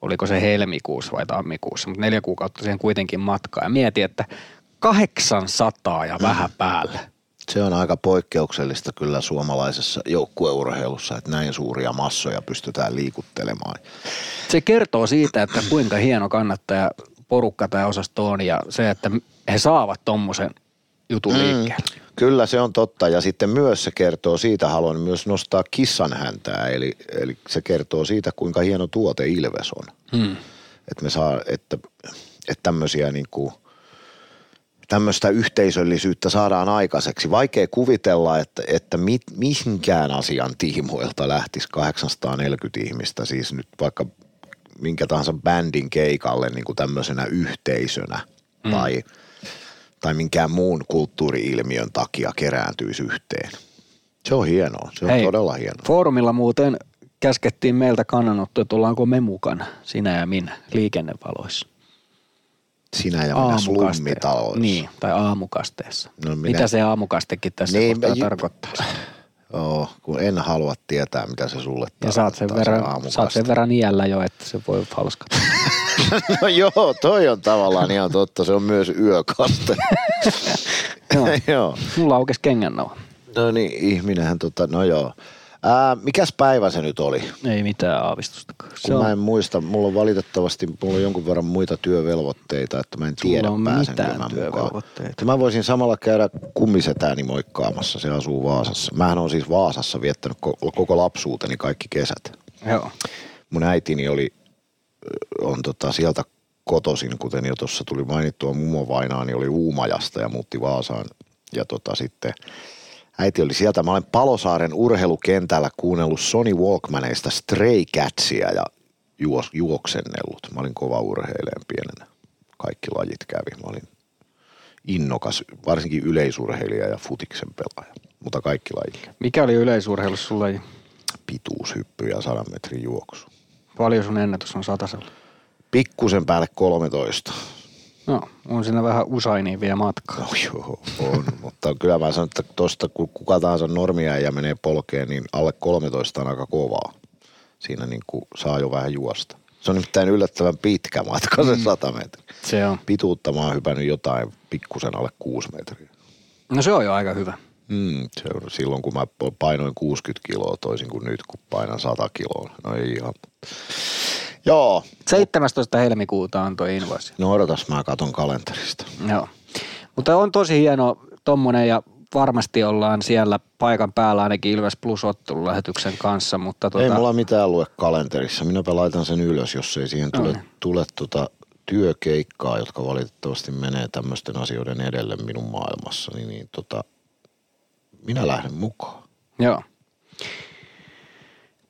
S2: Oliko se helmikuussa vai tammikuussa, mutta neljä kuukautta siihen kuitenkin matkaa. Ja mieti, että 800 ja vähän päälle.
S3: Se on aika poikkeuksellista kyllä suomalaisessa joukkueurheilussa, että näin suuria massoja pystytään liikuttelemaan.
S2: Se kertoo siitä, että kuinka hieno kannattaja porukka tai osasto on ja se, että he saavat tuommoisen jutun mm. liikkeelle.
S3: Kyllä se on totta ja sitten myös se kertoo siitä, haluan myös nostaa kissan häntää, eli, eli se kertoo siitä, kuinka hieno tuote Ilves on. Hmm. Että me saa, että, että tämmöisiä niin kuin, tämmöistä yhteisöllisyyttä saadaan aikaiseksi. Vaikea kuvitella, että, että mit, mihinkään asian tiimoilta lähtisi 840 ihmistä, siis nyt vaikka minkä tahansa bändin keikalle niin kuin tämmöisenä yhteisönä hmm. tai – tai minkään muun kulttuuriilmiön takia kerääntyisi yhteen. Se on hienoa, se on Hei, todella hienoa.
S2: Foorumilla muuten käskettiin meiltä kannanotto, että ollaanko me mukana, sinä ja minä, liikennevaloissa.
S3: Sinä ja minä slummitaloissa.
S2: Niin, tai aamukasteessa. No minä... Mitä se aamukastekin tässä niin, kohtaa mä... tarkoittaa? <laughs>
S3: Joo, kun en halua tietää, mitä se sulle
S2: ja saat sen, verran, se saat sen verran iällä jo, että se voi falskata. <laughs>
S3: no joo, toi on tavallaan ihan totta. Se on myös yökaste. <laughs>
S2: joo. joo. Mulla aukesi kengännauha.
S3: No niin, ihminenhän tota, no joo. Ää, mikäs päivä se nyt oli?
S2: Ei mitään aavistusta.
S3: Kun mä en muista, mulla on valitettavasti mulla on jonkun verran muita työvelvoitteita, että mä en tiedä
S2: on
S3: pääsenkö
S2: mä mukaan.
S3: Mä voisin samalla käydä kummisetääni moikkaamassa, se asuu Vaasassa. Mähän on siis Vaasassa viettänyt koko, koko lapsuuteni kaikki kesät.
S2: Joo.
S3: Mun äitini oli, on tota sieltä kotosin, kuten jo tuossa tuli mainittua, mummo vainaani oli Uumajasta ja muutti Vaasaan. Ja tota sitten Äiti oli sieltä. Mä olen Palosaaren urheilukentällä kuunnellut Sony Walkmaneista Stray Catsia ja juos, juoksennellut. Mä olin kova urheileen pienenä. Kaikki lajit kävi. Mä olin innokas, varsinkin yleisurheilija ja futiksen pelaaja, mutta kaikki lajit.
S2: Mikä oli yleisurheilussa sun laji?
S3: Pituushyppy ja 100 metrin juoksu.
S2: Paljon sun ennätys on satasella?
S3: Pikkusen päälle 13.
S2: No, on siinä vähän usainiin vielä matkaa.
S3: No joo, on. <laughs> mutta kyllä mä sanon, että tuosta kun kuka tahansa normia ja menee polkeen, niin alle 13 on aika kovaa. Siinä niin kuin saa jo vähän juosta. Se on nimittäin yllättävän pitkä matka se 100 mm. metriä.
S2: Se on.
S3: Pituutta mä oon hypännyt jotain pikkusen alle 6 metriä.
S2: No se on jo aika hyvä.
S3: Mm, se on silloin kun mä painoin 60 kiloa toisin kuin nyt kun painan 100 kiloa. No ei ihan. Joo.
S2: 17. helmikuuta on tuo invoice.
S3: No odotas, mä katon kalenterista.
S2: Joo. Mutta on tosi hieno tommonen ja varmasti ollaan siellä paikan päällä ainakin Ilves Plus ottelulähetyksen kanssa. Mutta tuota...
S3: Ei mulla mitään lue kalenterissa. Minäpä laitan sen ylös, jos ei siihen tule, no. tule tuota työkeikkaa, jotka valitettavasti menee tämmöisten asioiden edelle minun maailmassani, niin tota, minä lähden mukaan.
S2: Joo.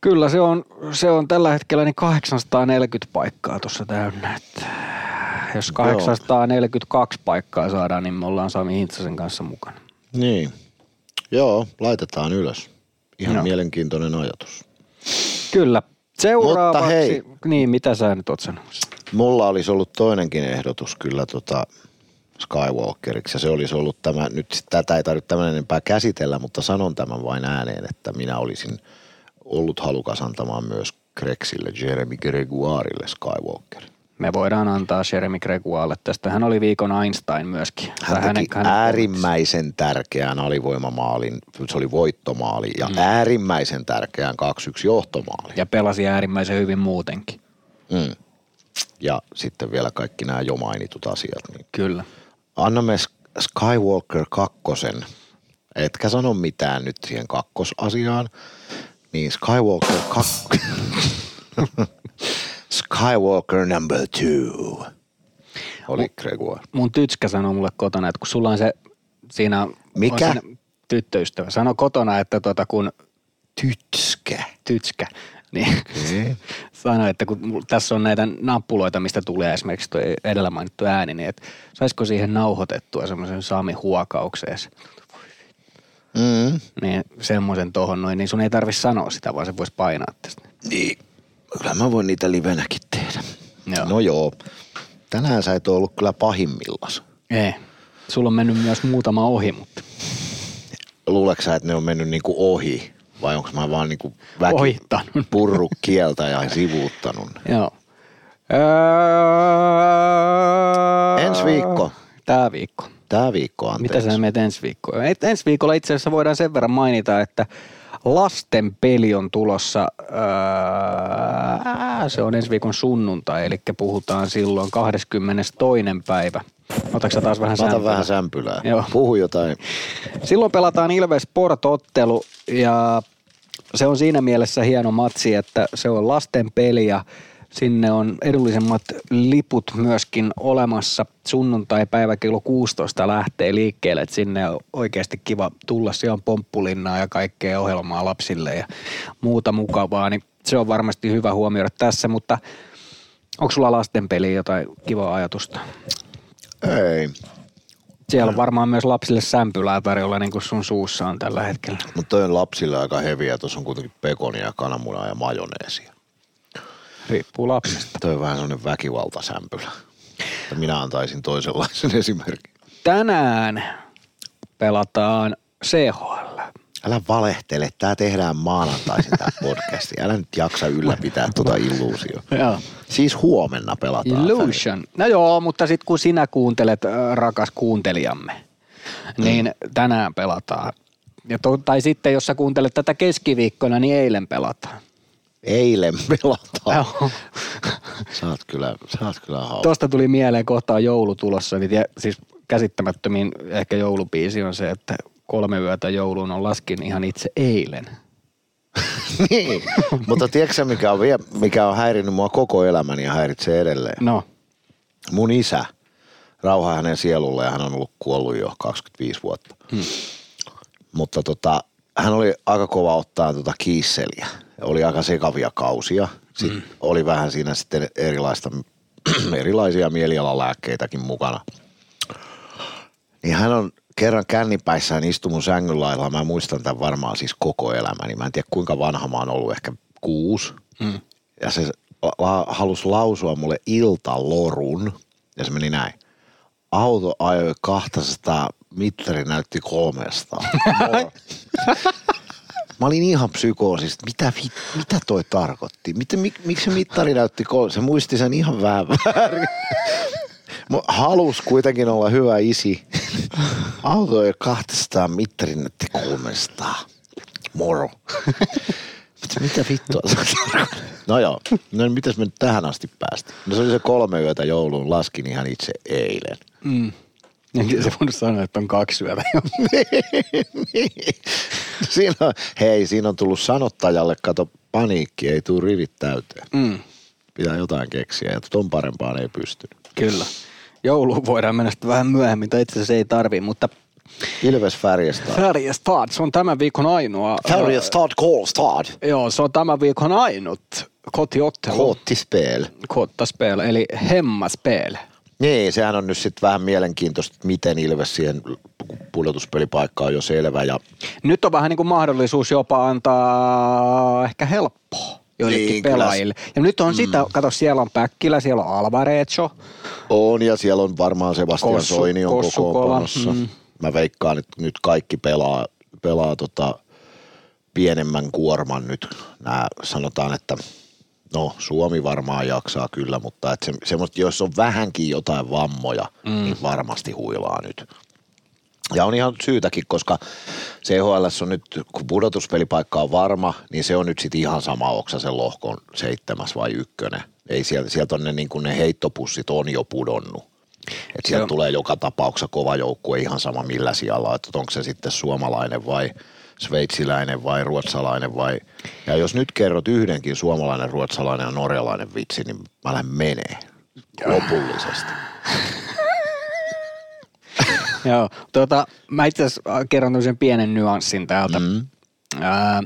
S2: Kyllä se on, se on tällä hetkellä niin 840 paikkaa tuossa täynnä. Että jos 842 Joo. paikkaa saadaan, niin me ollaan Sami Hintsasen kanssa mukana.
S3: Niin. Joo, laitetaan ylös. Ihan
S2: Joo.
S3: mielenkiintoinen ajatus.
S2: Kyllä. Seuraavaksi,
S3: Mutta hei.
S2: niin mitä sä nyt oot sanomassa?
S3: Mulla olisi ollut toinenkin ehdotus kyllä tota Skywalkeriksi ja se olisi ollut tämä, nyt tätä ei tarvitse tämän enempää käsitellä, mutta sanon tämän vain ääneen, että minä olisin ollut halukas antamaan myös Grexille, Jeremy Gregoirelle Skywalker.
S2: Me voidaan antaa Jeremy Gregoirelle tästä. Hän oli viikon Einstein myöskin.
S3: Hän teki
S2: hänen-
S3: äärimmäisen tärkeän alivoimamaalin, se oli voittomaali ja mm. äärimmäisen tärkeän 2-1 johtomaali.
S2: Ja pelasi äärimmäisen hyvin muutenkin.
S3: Mm. Ja sitten vielä kaikki nämä jo mainitut asiat. Niin
S2: Kyllä.
S3: annamme Skywalker kakkosen. Etkä sano mitään nyt siihen kakkosasiaan. Niin Skywalker kak... Skywalker number two. Oli Gregoire.
S2: Mun tytskä sanoi mulle kotona, että kun sulla on se siinä... on
S3: Mikä?
S2: siinä tyttöystävä. Sano kotona, että tota kun
S3: Tytskä.
S2: tytskä, niin
S3: Okei. <laughs>
S2: sanoi, että kun tässä on näitä nappuloita, mistä tulee esimerkiksi tuo edellä mainittu ääni, niin että saisiko siihen nauhoitettua semmoisen Sami huokauksen.
S3: Mm.
S2: Niin semmoisen tohon noin, niin sun ei tarvi sanoa sitä, vaan se voisi painaa tästä.
S3: Niin. Kyllä mä voin niitä livenäkin tehdä.
S2: Joo.
S3: No joo. Tänään sä et ole ollut kyllä pahimmillas.
S2: Ei. Sulla on mennyt myös muutama ohi, mutta
S3: Luuleeko sä, että ne on mennyt niinku ohi? Vai onko mä vaan niinku väki
S2: Ohittanut. <laughs>
S3: purru kieltä ja sivuuttanut?
S2: joo. Öö...
S3: Ensi viikko.
S2: Tää viikko.
S3: Tää viikko anteeksi.
S2: Mitä sä meet ensi viikkoon? Et, ensi viikolla itse asiassa voidaan sen verran mainita, että lasten peli on tulossa, ää, se on ensi viikon sunnuntai, eli puhutaan silloin 22. päivä. Otatko taas vähän
S3: Mä otan
S2: sämpylää?
S3: vähän sämpylää.
S2: Joo.
S3: Puhu jotain.
S2: Silloin pelataan Ilves Sport-ottelu ja se on siinä mielessä hieno matsi, että se on lasten peli ja sinne on edullisemmat liput myöskin olemassa. Sunnuntai-päivä kello 16 lähtee liikkeelle, että sinne on oikeasti kiva tulla. Siellä on pomppulinnaa ja kaikkea ohjelmaa lapsille ja muuta mukavaa, niin se on varmasti hyvä huomioida tässä, mutta onko sulla lasten peliin jotain kivaa ajatusta?
S3: Ei.
S2: Siellä on varmaan myös lapsille sämpylää tarjolla, niin kuin sun suussa on tällä hetkellä.
S3: Mutta toi on lapsille aika heviä. Tuossa on kuitenkin pekonia, kananmunaa ja majoneesia.
S2: Riippuu lapsesta.
S3: Toi on vähän semmoinen väkivaltasämpylä. Minä antaisin toisenlaisen <laughs> esimerkin.
S2: Tänään pelataan CHL.
S3: Älä valehtele, tää tehdään maanantaisin tää podcasti. Älä nyt jaksa ylläpitää tuota illuusio. <laughs>
S2: Joo.
S3: Siis huomenna pelataan.
S2: Illusion. No joo, mutta sitten kun sinä kuuntelet, rakas kuuntelijamme, niin tänään pelataan. Ja to, tai sitten jos sä kuuntelet tätä keskiviikkona, niin eilen pelataan.
S3: Eilen <laughs> pelataan. <laughs> Sä oot kyllä, sä oot kyllä hauska.
S2: Tuosta tuli mieleen kohtaa joulu tulossa, niin tie, siis käsittämättömin ehkä joulubiisi on se, että kolme yötä jouluun on laskin ihan itse eilen. <laughs>
S3: niin. Mutta tiedätkö mikä on, vie, mikä on häirinnyt mua koko elämäni ja häiritsee edelleen?
S2: No,
S3: Mun isä, rauha hänen sielulle ja hän on ollut kuollut jo 25 vuotta. Hmm. Mutta tota, hän oli aika kova ottaa tota kiisseliä. Oli aika sekavia kausia. Sitten hmm. oli vähän siinä sitten erilaista, <clears throat> erilaisia mielialalääkkeitäkin mukana. Niin hän on kerran kännipäissään istu mun sängyn lailla. Mä muistan tämän varmaan siis koko elämäni. Mä en tiedä kuinka vanha mä oon ollut, ehkä kuusi.
S2: Hmm.
S3: Ja se la- halusi lausua mulle iltalorun. Ja se meni näin. Auto ajoi 200, mittari näytti 300. <laughs> Mä olin ihan psykoosissa, että mitä, mitä toi tarkoitti? Miten, mik, miksi se mittari näytti kolme? Se muisti sen ihan vähän väärin. Mä halus kuitenkin olla hyvä isi. Auto ajoi 200, mittari näytti 300. Moro. Mitä vittua? No joo, no mitäs me nyt tähän asti päästiin? No se oli se kolme yötä jouluun, laskin ihan itse eilen.
S2: mm. Enkä se voinut sanoa, että on kaksi yötä.
S3: Niin. <laughs> siinä on, hei, siinä on tullut sanottajalle, kato, paniikki, ei tuu rivit täyteen.
S2: Mm.
S3: Pitää jotain keksiä ja ton parempaan ei pysty.
S2: Kyllä. Jouluun voidaan mennä sitten vähän myöhemmin, tai itse asiassa ei tarvi, mutta
S3: Ilves Färjestad.
S2: Färjestad, se on tämän viikon ainoa.
S3: Färjestad Karlstad.
S2: Äh, Joo, se on tämän viikon ainut kotiottelu.
S3: Koottispel.
S2: Kottaspel, eli hemmaspel.
S3: Niin, sehän on nyt sitten vähän mielenkiintoista, että miten Ilves siihen kun pudotuspelipaikka on jo selvä. Ja
S2: Nyt on vähän niin kuin mahdollisuus jopa antaa ehkä helppoa joillekin
S3: Niin, kyllä.
S2: pelaajille. Ja nyt on sitä, kato siellä on Päkkilä, siellä on Alvarecho.
S3: on, ja siellä on varmaan Sebastian
S2: Kossu-
S3: Soini on kokoonpanossa.
S2: mm.
S3: Mä veikkaan, että nyt kaikki pelaa, pelaa tota pienemmän kuorman nyt. Nää sanotaan, että no Suomi varmaan jaksaa kyllä, mutta että se, semmoista, jos on vähänkin jotain vammoja, mm. niin varmasti huilaa nyt. Ja on ihan syytäkin, koska CHL on nyt, kun pudotuspelipaikka on varma, niin se on nyt sitten ihan sama, oksa sen lohkon seitsemäs vai ykkönen. Ei sieltä, sieltä on ne, niin ne heittopussit on jo pudonnut. Et sieltä tulee joka tapauksessa kova joukkue ihan sama millä sijalla, että onko se sitten suomalainen vai sveitsiläinen vai ruotsalainen vai... Ja jos nyt kerrot yhdenkin suomalainen, ruotsalainen ja norjalainen vitsi, niin mä lähden menee lopullisesti. <laughs>
S2: Joo, tota, mä itse asiassa äh, kerron tämmöisen pienen nyanssin täältä.
S3: Mm.
S2: Ää,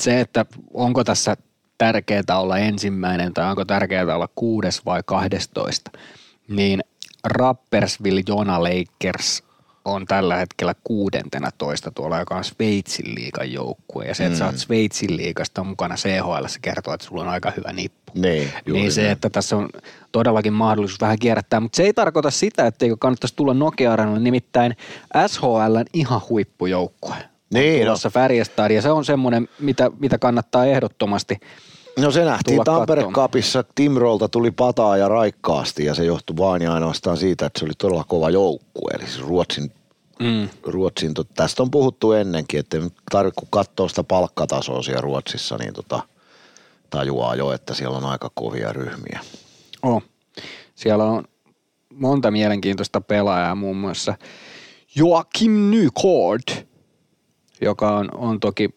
S2: se, että onko tässä tärkeää olla ensimmäinen tai onko tärkeää olla kuudes vai 12, niin Rappersville Jona Lakers on tällä hetkellä kuudentena toista tuolla, joka on Sveitsin liigan joukkue. Ja se, että mm. sä oot Sveitsin liigasta mukana CHL, se kertoo, että sulla on aika hyvä nippu.
S3: Niin, juuri
S2: Niin se,
S3: näin.
S2: että tässä on todellakin mahdollisuus vähän kierrättää, mutta se ei tarkoita sitä, etteikö kannattaisi tulla nokia nimittäin SHLn ihan huippujoukkue.
S3: Niin, no.
S2: tulossa Färjestad, ja se on semmoinen, mitä, mitä kannattaa ehdottomasti.
S3: No se nähtiin Tampere. Cupissa, Timrolta tuli pataa ja raikkaasti ja se johtui vain ja ainoastaan siitä, että se oli todella kova joukkue. Eli siis Ruotsin,
S2: Mm.
S3: Ruotsin tot, tästä on puhuttu ennenkin, että tarvitse kun katsoa sitä palkkatasoa siellä Ruotsissa, niin tota, tajuaa jo, että siellä on aika kovia ryhmiä.
S2: Oh. Siellä on monta mielenkiintoista pelaajaa, muun muassa Joakim Nykort, joka on, on toki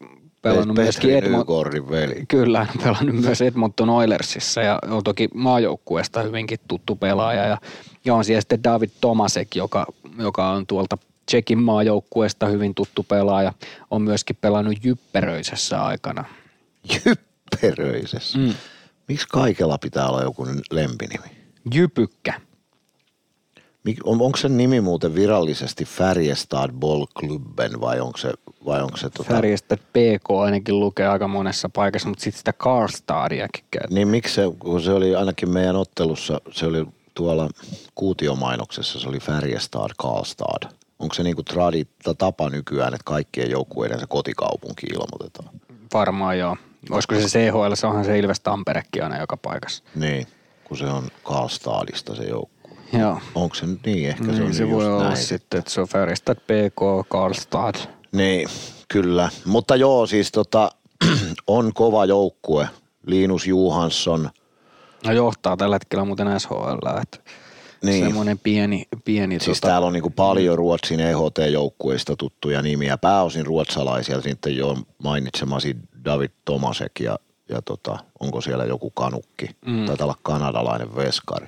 S2: pelannut myöskin
S3: Petri
S2: Edmont...
S3: Nygårdin veli.
S2: Kyllä, <laughs> pelannut myös Edmonton Oilersissa ja on toki maajoukkueesta hyvinkin tuttu pelaaja. Ja, ja on siellä sitten David Tomasek, joka, joka on tuolta Tsekin maajoukkueesta hyvin tuttu pelaaja. On myöskin pelannut Jypperöisessä aikana.
S3: Jypperöisessä. Mm. Miksi kaikella pitää olla joku lempinimi?
S2: Jypykkä.
S3: On, onko se nimi muuten virallisesti Färjestad Bollklubben vai onko se, vai onko se tota,
S2: Färjestad PK ainakin lukee aika monessa paikassa, mutta sitten sitä Karlstadiakin käytetään.
S3: Niin miksi se, kun se oli ainakin meidän ottelussa, se oli tuolla kuutiomainoksessa, se oli Färjestad Karlstad. Onko se niinku tradi, tapa nykyään, että kaikkien joukkueiden se kotikaupunki ilmoitetaan?
S2: Varmaan joo. Olisiko se CHL, se onhan se Ilves Tamperekin aina joka paikassa.
S3: Niin, kun se on Karlstadista se joukkue.
S2: Joo.
S3: Onko se nyt niin? Ehkä
S2: Niin,
S3: se on
S2: se voi olla
S3: näin.
S2: sitten, että se on Färjestad PK, Karlstad.
S3: Niin, kyllä. Mutta joo, siis tota, <clears throat> on kova joukkue. Linus Johansson,
S2: No johtaa tällä hetkellä muuten SHL, että
S3: Niin.
S2: niin. semmoinen pieni, pieni
S3: Siis
S2: tota,
S3: täällä on niinku paljon Ruotsin EHT-joukkueista tuttuja nimiä, pääosin ruotsalaisia, sitten jo mainitsemasi David Tomasek ja, ja tota, onko siellä joku kanukki, mm. taitaa olla kanadalainen veskari.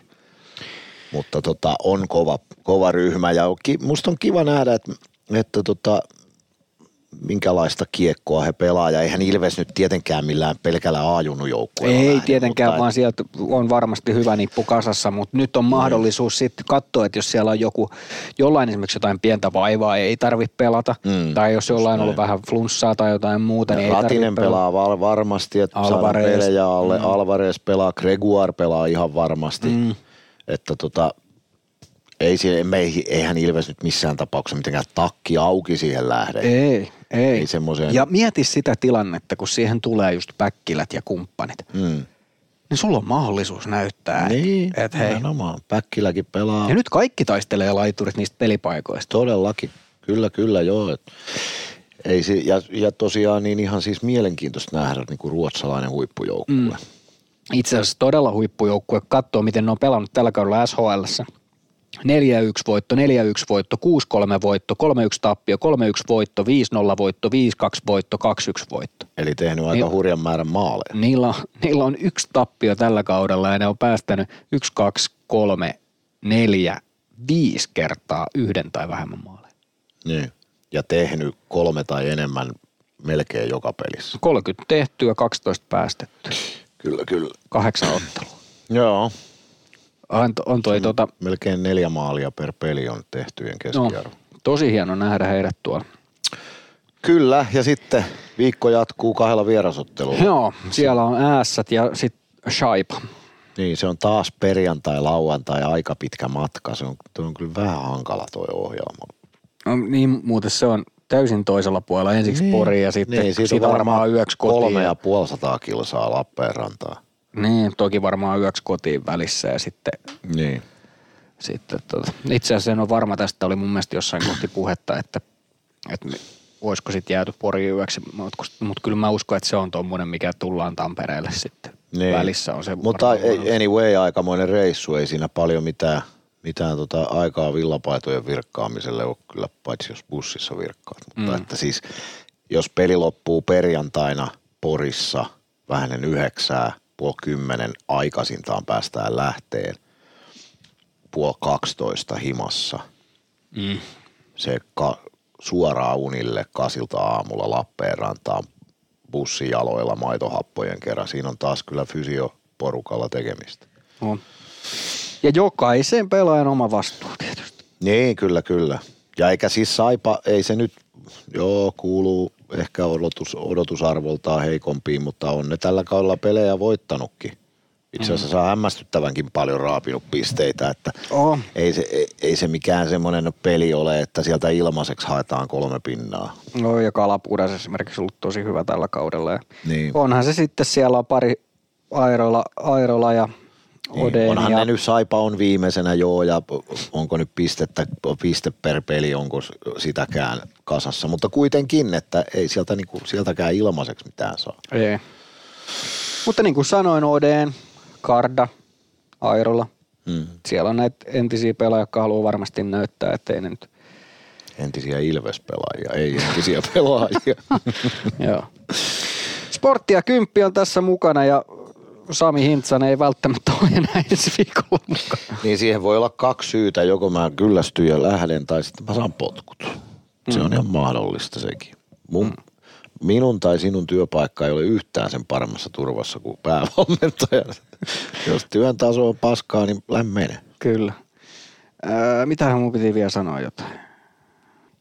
S3: Mutta tota, on kova, kova ryhmä ja on ki, musta on kiva nähdä, että, että tota, minkälaista kiekkoa he pelaa ja eihän Ilves nyt tietenkään millään pelkällä A-junnu joukkueella
S2: ei
S3: lähde,
S2: tietenkään,
S3: mutta
S2: vaan sieltä on varmasti hyvä nippu kasassa, mutta nyt on mahdollisuus sitten katsoa, että jos siellä on joku, jollain esimerkiksi jotain pientä vaivaa, ei tarvitse pelata,
S3: Mm,
S2: tai jos jollain on ollut vähän flunssaa tai jotain muuta, niin ei
S3: Ratinen
S2: tarvitse pelata.
S3: pelaa val- varmasti, että
S2: Alvarez.
S3: pelejä alle. Mm. Alvarez pelaa, Gregoire pelaa ihan varmasti. Mm. Että tota, ei, me ei, eihän Ilves nyt missään tapauksessa mitenkään takki auki siihen lähde.
S2: Ei, ei.
S3: Ei semmoiseen-
S2: Ja mieti sitä tilannetta, kun siihen tulee just päkkilät ja kumppanit.
S3: Mm.
S2: Niin sulla on mahdollisuus näyttää,
S3: Niin,
S2: että et hei.
S3: nimenomaan. Päkkiläkin pelaa.
S2: Ja nyt kaikki taistelee laiturit niistä pelipaikoista.
S3: Todellakin. Kyllä, kyllä, joo. Et, ei se, ja, ja tosiaan niin ihan siis mielenkiintoista nähdä niin kuin ruotsalainen huippujoukkue. Mm.
S2: Itse asiassa todella huippujoukkue. Katsoo, miten ne on pelannut tällä kaudella SHLssä. 4-1 voitto, 4-1 voitto, 6-3 voitto, 3-1 tappio, 3-1 voitto, 5-0 voitto, 5-2 voitto, 2-1 voitto.
S3: Eli tehnyt aika
S2: Niin.
S3: hurjan määrän maaleja.
S2: Niillä on, niillä on yksi tappio tällä kaudella ja ne on päästänyt 1, 2, 3, 4, 5 kertaa yhden tai vähemmän maaleja.
S3: Niin. Ja tehnyt kolme tai enemmän melkein joka pelissä.
S2: 30 tehtyä, 12 päästetty,
S3: Kyllä, kyllä.
S2: kahdeksan ottelua.
S3: Joo.
S2: On, on toi tota,
S3: Melkein neljä maalia per peli on tehtyjen
S2: no,
S3: keskiarvo.
S2: Tosi hieno nähdä heidät tuolla.
S3: Kyllä, ja sitten viikko jatkuu kahdella vierasottelulla.
S2: Joo, siellä on äässät ja sitten Shaipa.
S3: Niin, se on taas perjantai, lauantai, aika pitkä matka. Se on, on kyllä vähän hankala tuo ohjelma.
S2: No, niin muuten se on täysin toisella puolella. Ensiksi niin, Pori ja sitten
S3: niin, siitä,
S2: siitä
S3: on
S2: varmaan yöksi kotiin.
S3: Kolme ja puoli sataa kilsaa Lappeenrantaa.
S2: Niin, toki varmaan yöksi kotiin välissä ja sitten,
S3: Niin.
S2: sitten tota, itse asiassa en ole varma tästä, oli mun mielestä jossain kohti puhetta, että, että olisiko sitten jääty Poriin yöksi, mutta mut kyllä mä uskon, että se on tuommoinen, mikä tullaan Tampereelle sitten.
S3: Niin.
S2: Välissä on se
S3: Mutta anyway, aikamoinen reissu. Ei siinä paljon mitään, mitään tota aikaa villapaitojen virkkaamiselle ole kyllä, paitsi jos bussissa virkkaat. Mutta
S2: Mm.
S3: että siis, jos peli loppuu perjantaina Porissa vähän yhdeksää, puoli kymmenen aikaisintaan päästään lähteen, puoli kaksitoista himassa.
S2: Mm.
S3: Se ka- suoraan unille kasilta aamulla Lappeenrantaan bussijaloilla maitohappojen kerran. Siinä on taas kyllä fysioporukalla tekemistä.
S2: On. Ja jokaisen pelaajan oma vastuu tietysti.
S3: Niin, kyllä, kyllä. Ja eikä siis Saipa, ei se nyt, joo, kuuluu ehkä odotus, odotusarvoltaan heikompiin, mutta on ne tällä kaudella pelejä voittanutkin. Itse asiassa on hämmästyttävänkin paljon raapinut pisteitä, että
S2: Oh.
S3: ei se, ei, ei se mikään semmoinen peli ole, että sieltä ilmaiseksi haetaan kolme pinnaa.
S2: No ja Kalapudas esimerkiksi ollut tosi hyvä tällä kaudella. Ja
S3: Niin.
S2: onhan se sitten, siellä on pari Airola, Airola ja
S3: Niin, onhan
S2: ja,
S3: ne nyt Saipa on viimeisenä joo ja onko nyt pistettä, piste per peli, onko sitäkään kasassa. Mutta kuitenkin, että ei sieltä niinku, sieltäkään ilmaiseksi mitään saa.
S2: Ei. Mutta niin kuin sanoin, Odeen, Karda, Airola.
S3: Mm.
S2: Siellä on näitä entisiä pelaajia, jotka haluaa varmasti näyttää, että ei ne nyt.
S3: Entisiä Ilves-pelaajia, ei entisiä <laughs> pelaajia. <laughs>
S2: Joo. Sporttia kymppi on tässä mukana ja Sami Hintsanen ei välttämättä ole enää ensi viikolla mukana.
S3: niin siihen voi olla kaksi syytä, joko mä kyllästyn ja lähden tai sitten mä saan potkut. Se on ihan mahdollista sekin. Mun, minun tai sinun työpaikka ei ole yhtään sen paremmassa turvassa kuin päävalmentaja. <laughs> Jos työn taso on paskaa, niin lähde mene.
S2: Kyllä. Öö, mitähän mun piti vielä sanoa jotain.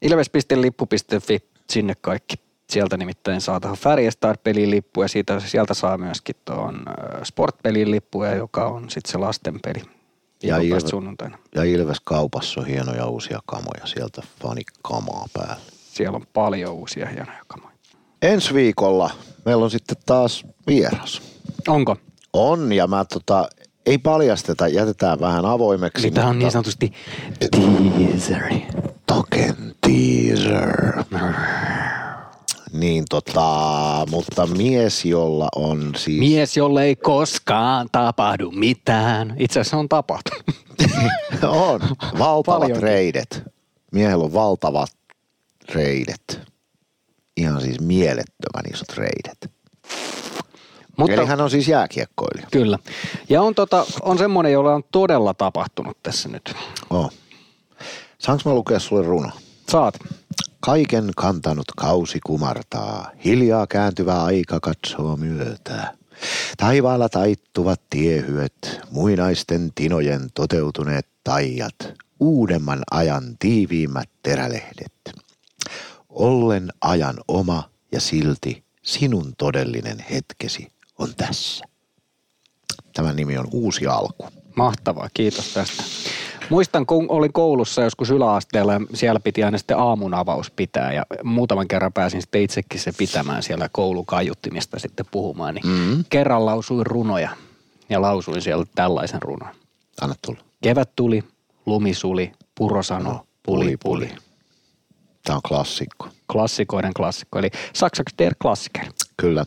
S2: Ilves.lippu.fi, sinne kaikki. Sieltä nimittäin saa tähän Färjestad-pelin lippu ja siitä, sieltä saa myöskin tuon Sport-pelin lippuja, joka on sitten se lasten peli.
S3: Ja
S2: Viikon
S3: Ilve-
S2: päästä sunnuntaina.
S3: Ja Ilves kaupassa on hienoja uusia kamoja, sieltä fanikamaa päälle.
S2: Siellä on paljon uusia hienoja kamoja.
S3: Ensi viikolla meillä on sitten taas vieras.
S2: Onko?
S3: On, ja mä tota, ei paljasteta, jätetään vähän avoimeksi.
S2: Mitä on niin sanotusti teaseri.
S3: Token teaser. Niin tota, mutta mies, jolla on siis...
S2: Mies, jolle ei koskaan tapahdu mitään. Itse asiassa on tapahtunut. <laughs>
S3: on. Valtavat
S2: Paljonkin.
S3: reidet. Miehellä on valtavat reidet. Ihan siis mielettömän isot reidet.
S2: Mutta
S3: Eli hän on siis jääkiekkoilija.
S2: Kyllä. Ja on, tota, on semmoinen, jolla on todella tapahtunut tässä nyt.
S3: Oh. Saanko mä lukea sulle runo?
S2: Saat.
S3: Kaiken kantanut kausi kumartaa, hiljaa kääntyvä aika katsoo myötä. Taivaalla taittuvat tiehyöt, muinaisten tinojen toteutuneet taijat, uudemman ajan tiiviimmät terälehdet. Ollen ajan oma ja silti sinun todellinen hetkesi on tässä. Tämän nimi on Uusi alku.
S2: Mahtavaa, kiitos tästä. Muistan, kun olin koulussa joskus yläasteella ja siellä piti aina sitten aamun avaus pitää ja muutaman kerran pääsin sitten itsekin se pitämään siellä koulukaiuttimista sitten puhumaan. Niin
S3: Mm.
S2: Kerran lausuin runoja ja lausuin siellä tällaisen runon.
S3: Anna tulla.
S2: Kevät tuli, lumi suli, puro sano, puli puli.
S3: Tämä on klassikko.
S2: Klassikoiden klassikko, eli saksaksi der Klassiker.
S3: Kyllä.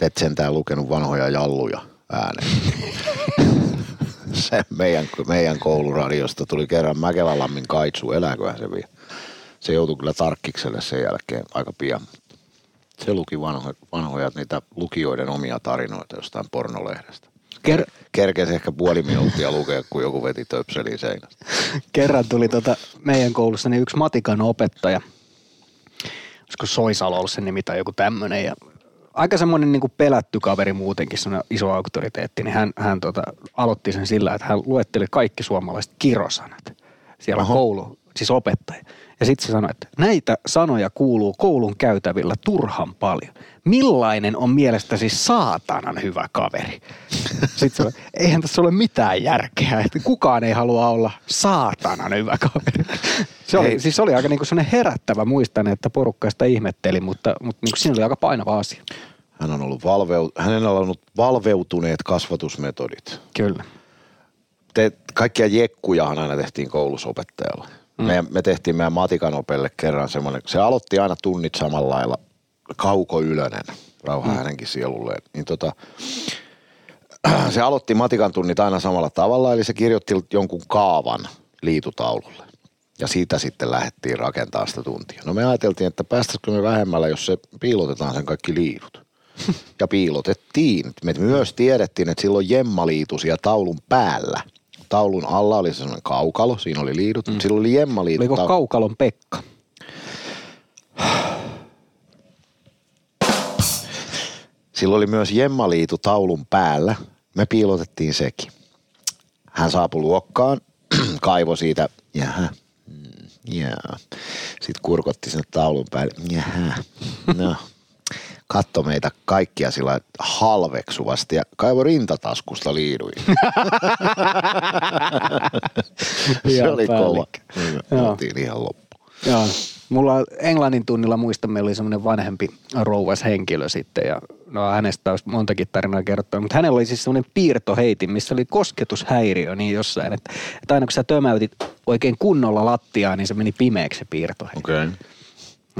S3: Et sentään lukenut vanhoja jalluja ääneen. <laughs> <laughs> se meidän, meidän kouluradiosta tuli kerran Mäkelälammin kaitsu, elääköhän se vielä. Se joutui kyllä tarkkikselle sen jälkeen aika pian. Se luki vanhoja, vanhoja niitä lukijoiden omia tarinoita jostain pornolehdestä.
S2: Ker-
S3: Kerkesi ehkä puoli minuuttia lukea, kun joku veti töpseliin seinästä.
S2: kerran tuli tota meidän koulussa niin yksi matikan opettaja. Olisiko Soisalo ollut sen nimi tai joku tämmöinen. Ja aika semmoinen niin pelätty kaveri muutenkin, semmoinen iso auktoriteetti, niin hän, hän tota, aloitti sen sillä, että hän luetteli kaikki suomalaiset kirosanat siellä
S3: Oho.
S2: koulu, siis opettaja. Ja sitten se sanoi, että näitä sanoja kuuluu koulun käytävillä turhan paljon. Millainen on mielestäsi saatanan hyvä kaveri? <laughs> Sitten se oli, eihän tässä ole mitään järkeä, että kukaan ei halua olla saatanan hyvä kaveri. Se oli,
S3: Ei.
S2: siis se oli aika niinku sellainen herättävä, muistan, että porukka sitä ihmetteli, mutta, mutta niinku siinä oli aika painava asia.
S3: Hän on ollut valveu, hänellä on ollut valveutuneet kasvatusmetodit.
S2: Kyllä.
S3: Te, kaikkia jekkujahan aina tehtiin koulussa opettajalle. Mm. Me, me tehtiin meidän matikan opelle kerran semmoinen, se aloitti aina tunnit samalla lailla, Kauko Ylönen, rauha mm. hänenkin sielulleen. Niin tota, <clears throat> se aloitti matikan tunnit aina samalla tavalla, eli se kirjoitti jonkun kaavan liitutaululle. Ja siitä sitten lähdettiin rakentamaan sitä tuntia. No me ajateltiin, että päästäisikö me vähemmällä, jos se piilotetaan sen kaikki liidut. Ja piilotettiin. Me myös tiedettiin, että silloin jemmaliitu siellä taulun päällä. Taulun alla oli se semmoinen kaukalo, siinä oli liidut, mm. silloin oli jemmaliitu.
S2: Oliko Kaukalon Pekka?
S3: Silloin oli myös jemmaliitu taulun päällä. Me piilotettiin sekin. Hän saapui luokkaan, <clears throat> kaivo siitä, jaha, mm, jaa. Sitten kurkotti sinne taulun päälle, jaha, no. Katto meitä kaikkia sillä halveksuvasti ja kaivo rintataskusta liiduin. <laughs> se
S2: Ihan
S3: oli kova.
S2: Joo.
S3: oltiin ihan loppu.
S2: Joo. Mulla englannin tunnilla muista, meillä oli semmoinen vanhempi rouvas henkilö sitten ja no hänestä olisi montakin tarinaa kerrottu, mutta hänellä oli siis semmoinen piirtoheitin, missä oli kosketushäiriö niin jossain, että, että aina kun sä tömäytit oikein kunnolla lattiaa, niin se meni pimeäksi se piirtoheitin.
S3: Okei. Okay.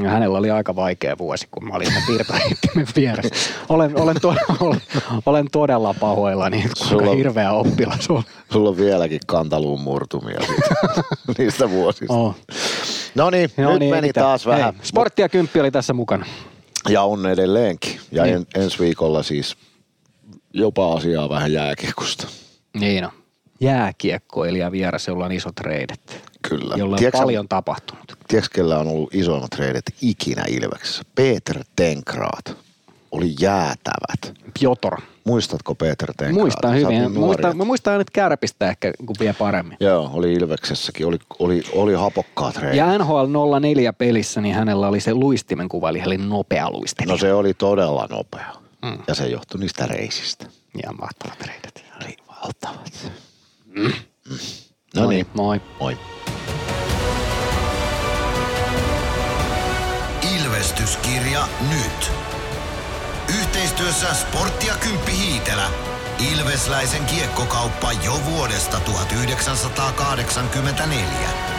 S2: Ja hänellä oli aika vaikea vuosi, kun mä olin piirtoheittimen vieressä. Olen, olen, to, olen, olen todella pahoillani, kuinka
S3: Sulla-
S2: hirveä oppilas on.
S3: Sulla on vieläkin kantaluun murtumia siitä, <laughs> niistä vuosista.
S2: Oh.
S3: No niin,
S2: Joo,
S3: nyt
S2: niin,
S3: meni
S2: mitä?
S3: taas vähän.
S2: Hei, sportti ja kymppi oli tässä mukana.
S3: Ja on edelleenkin. Ja
S2: Niin.
S3: en, ensi viikolla siis jopa asiaa vähän jääkiekosta.
S2: Niin on. Jääkiekkoilija vieras, jolla on isot reidet.
S3: Kyllä.
S2: Jolla on
S3: Tiedätkö
S2: paljon tapahtunut.
S3: Tiedätkö, kellä on ollut isoimmat reidet ikinä Ilveksessä? Peter Tenkraat. Oli jäätävät.
S2: Piotr.
S3: Muistatko Peter Tenkraat?
S2: Muistan
S3: Sä
S2: hyvin.
S3: niin nuori,
S2: Muistan,
S3: että-
S2: mä muistan nyt kärpistä ehkä kun vielä paremmin.
S3: Joo, oli Ilveksessäkin. Oli, oli, oli hapokkaat reidet.
S2: Ja NHL 04 pelissä, niin hänellä oli se luistimen kuva, eli hän oli nopea luistelija.
S3: No se oli todella nopea.
S2: Mm.
S3: Ja se johtui niistä reisistä.
S2: Ihan mahtavat reidet.
S3: Oli valtavat.
S2: Mm.
S3: No niin,
S2: Moi.
S3: moi.
S1: Ilvestyskirja nyt. Yhteistyössä Sportti ja Kymppi Hiitelä. Ilvesläisen kiekkokauppa jo vuodesta 1984.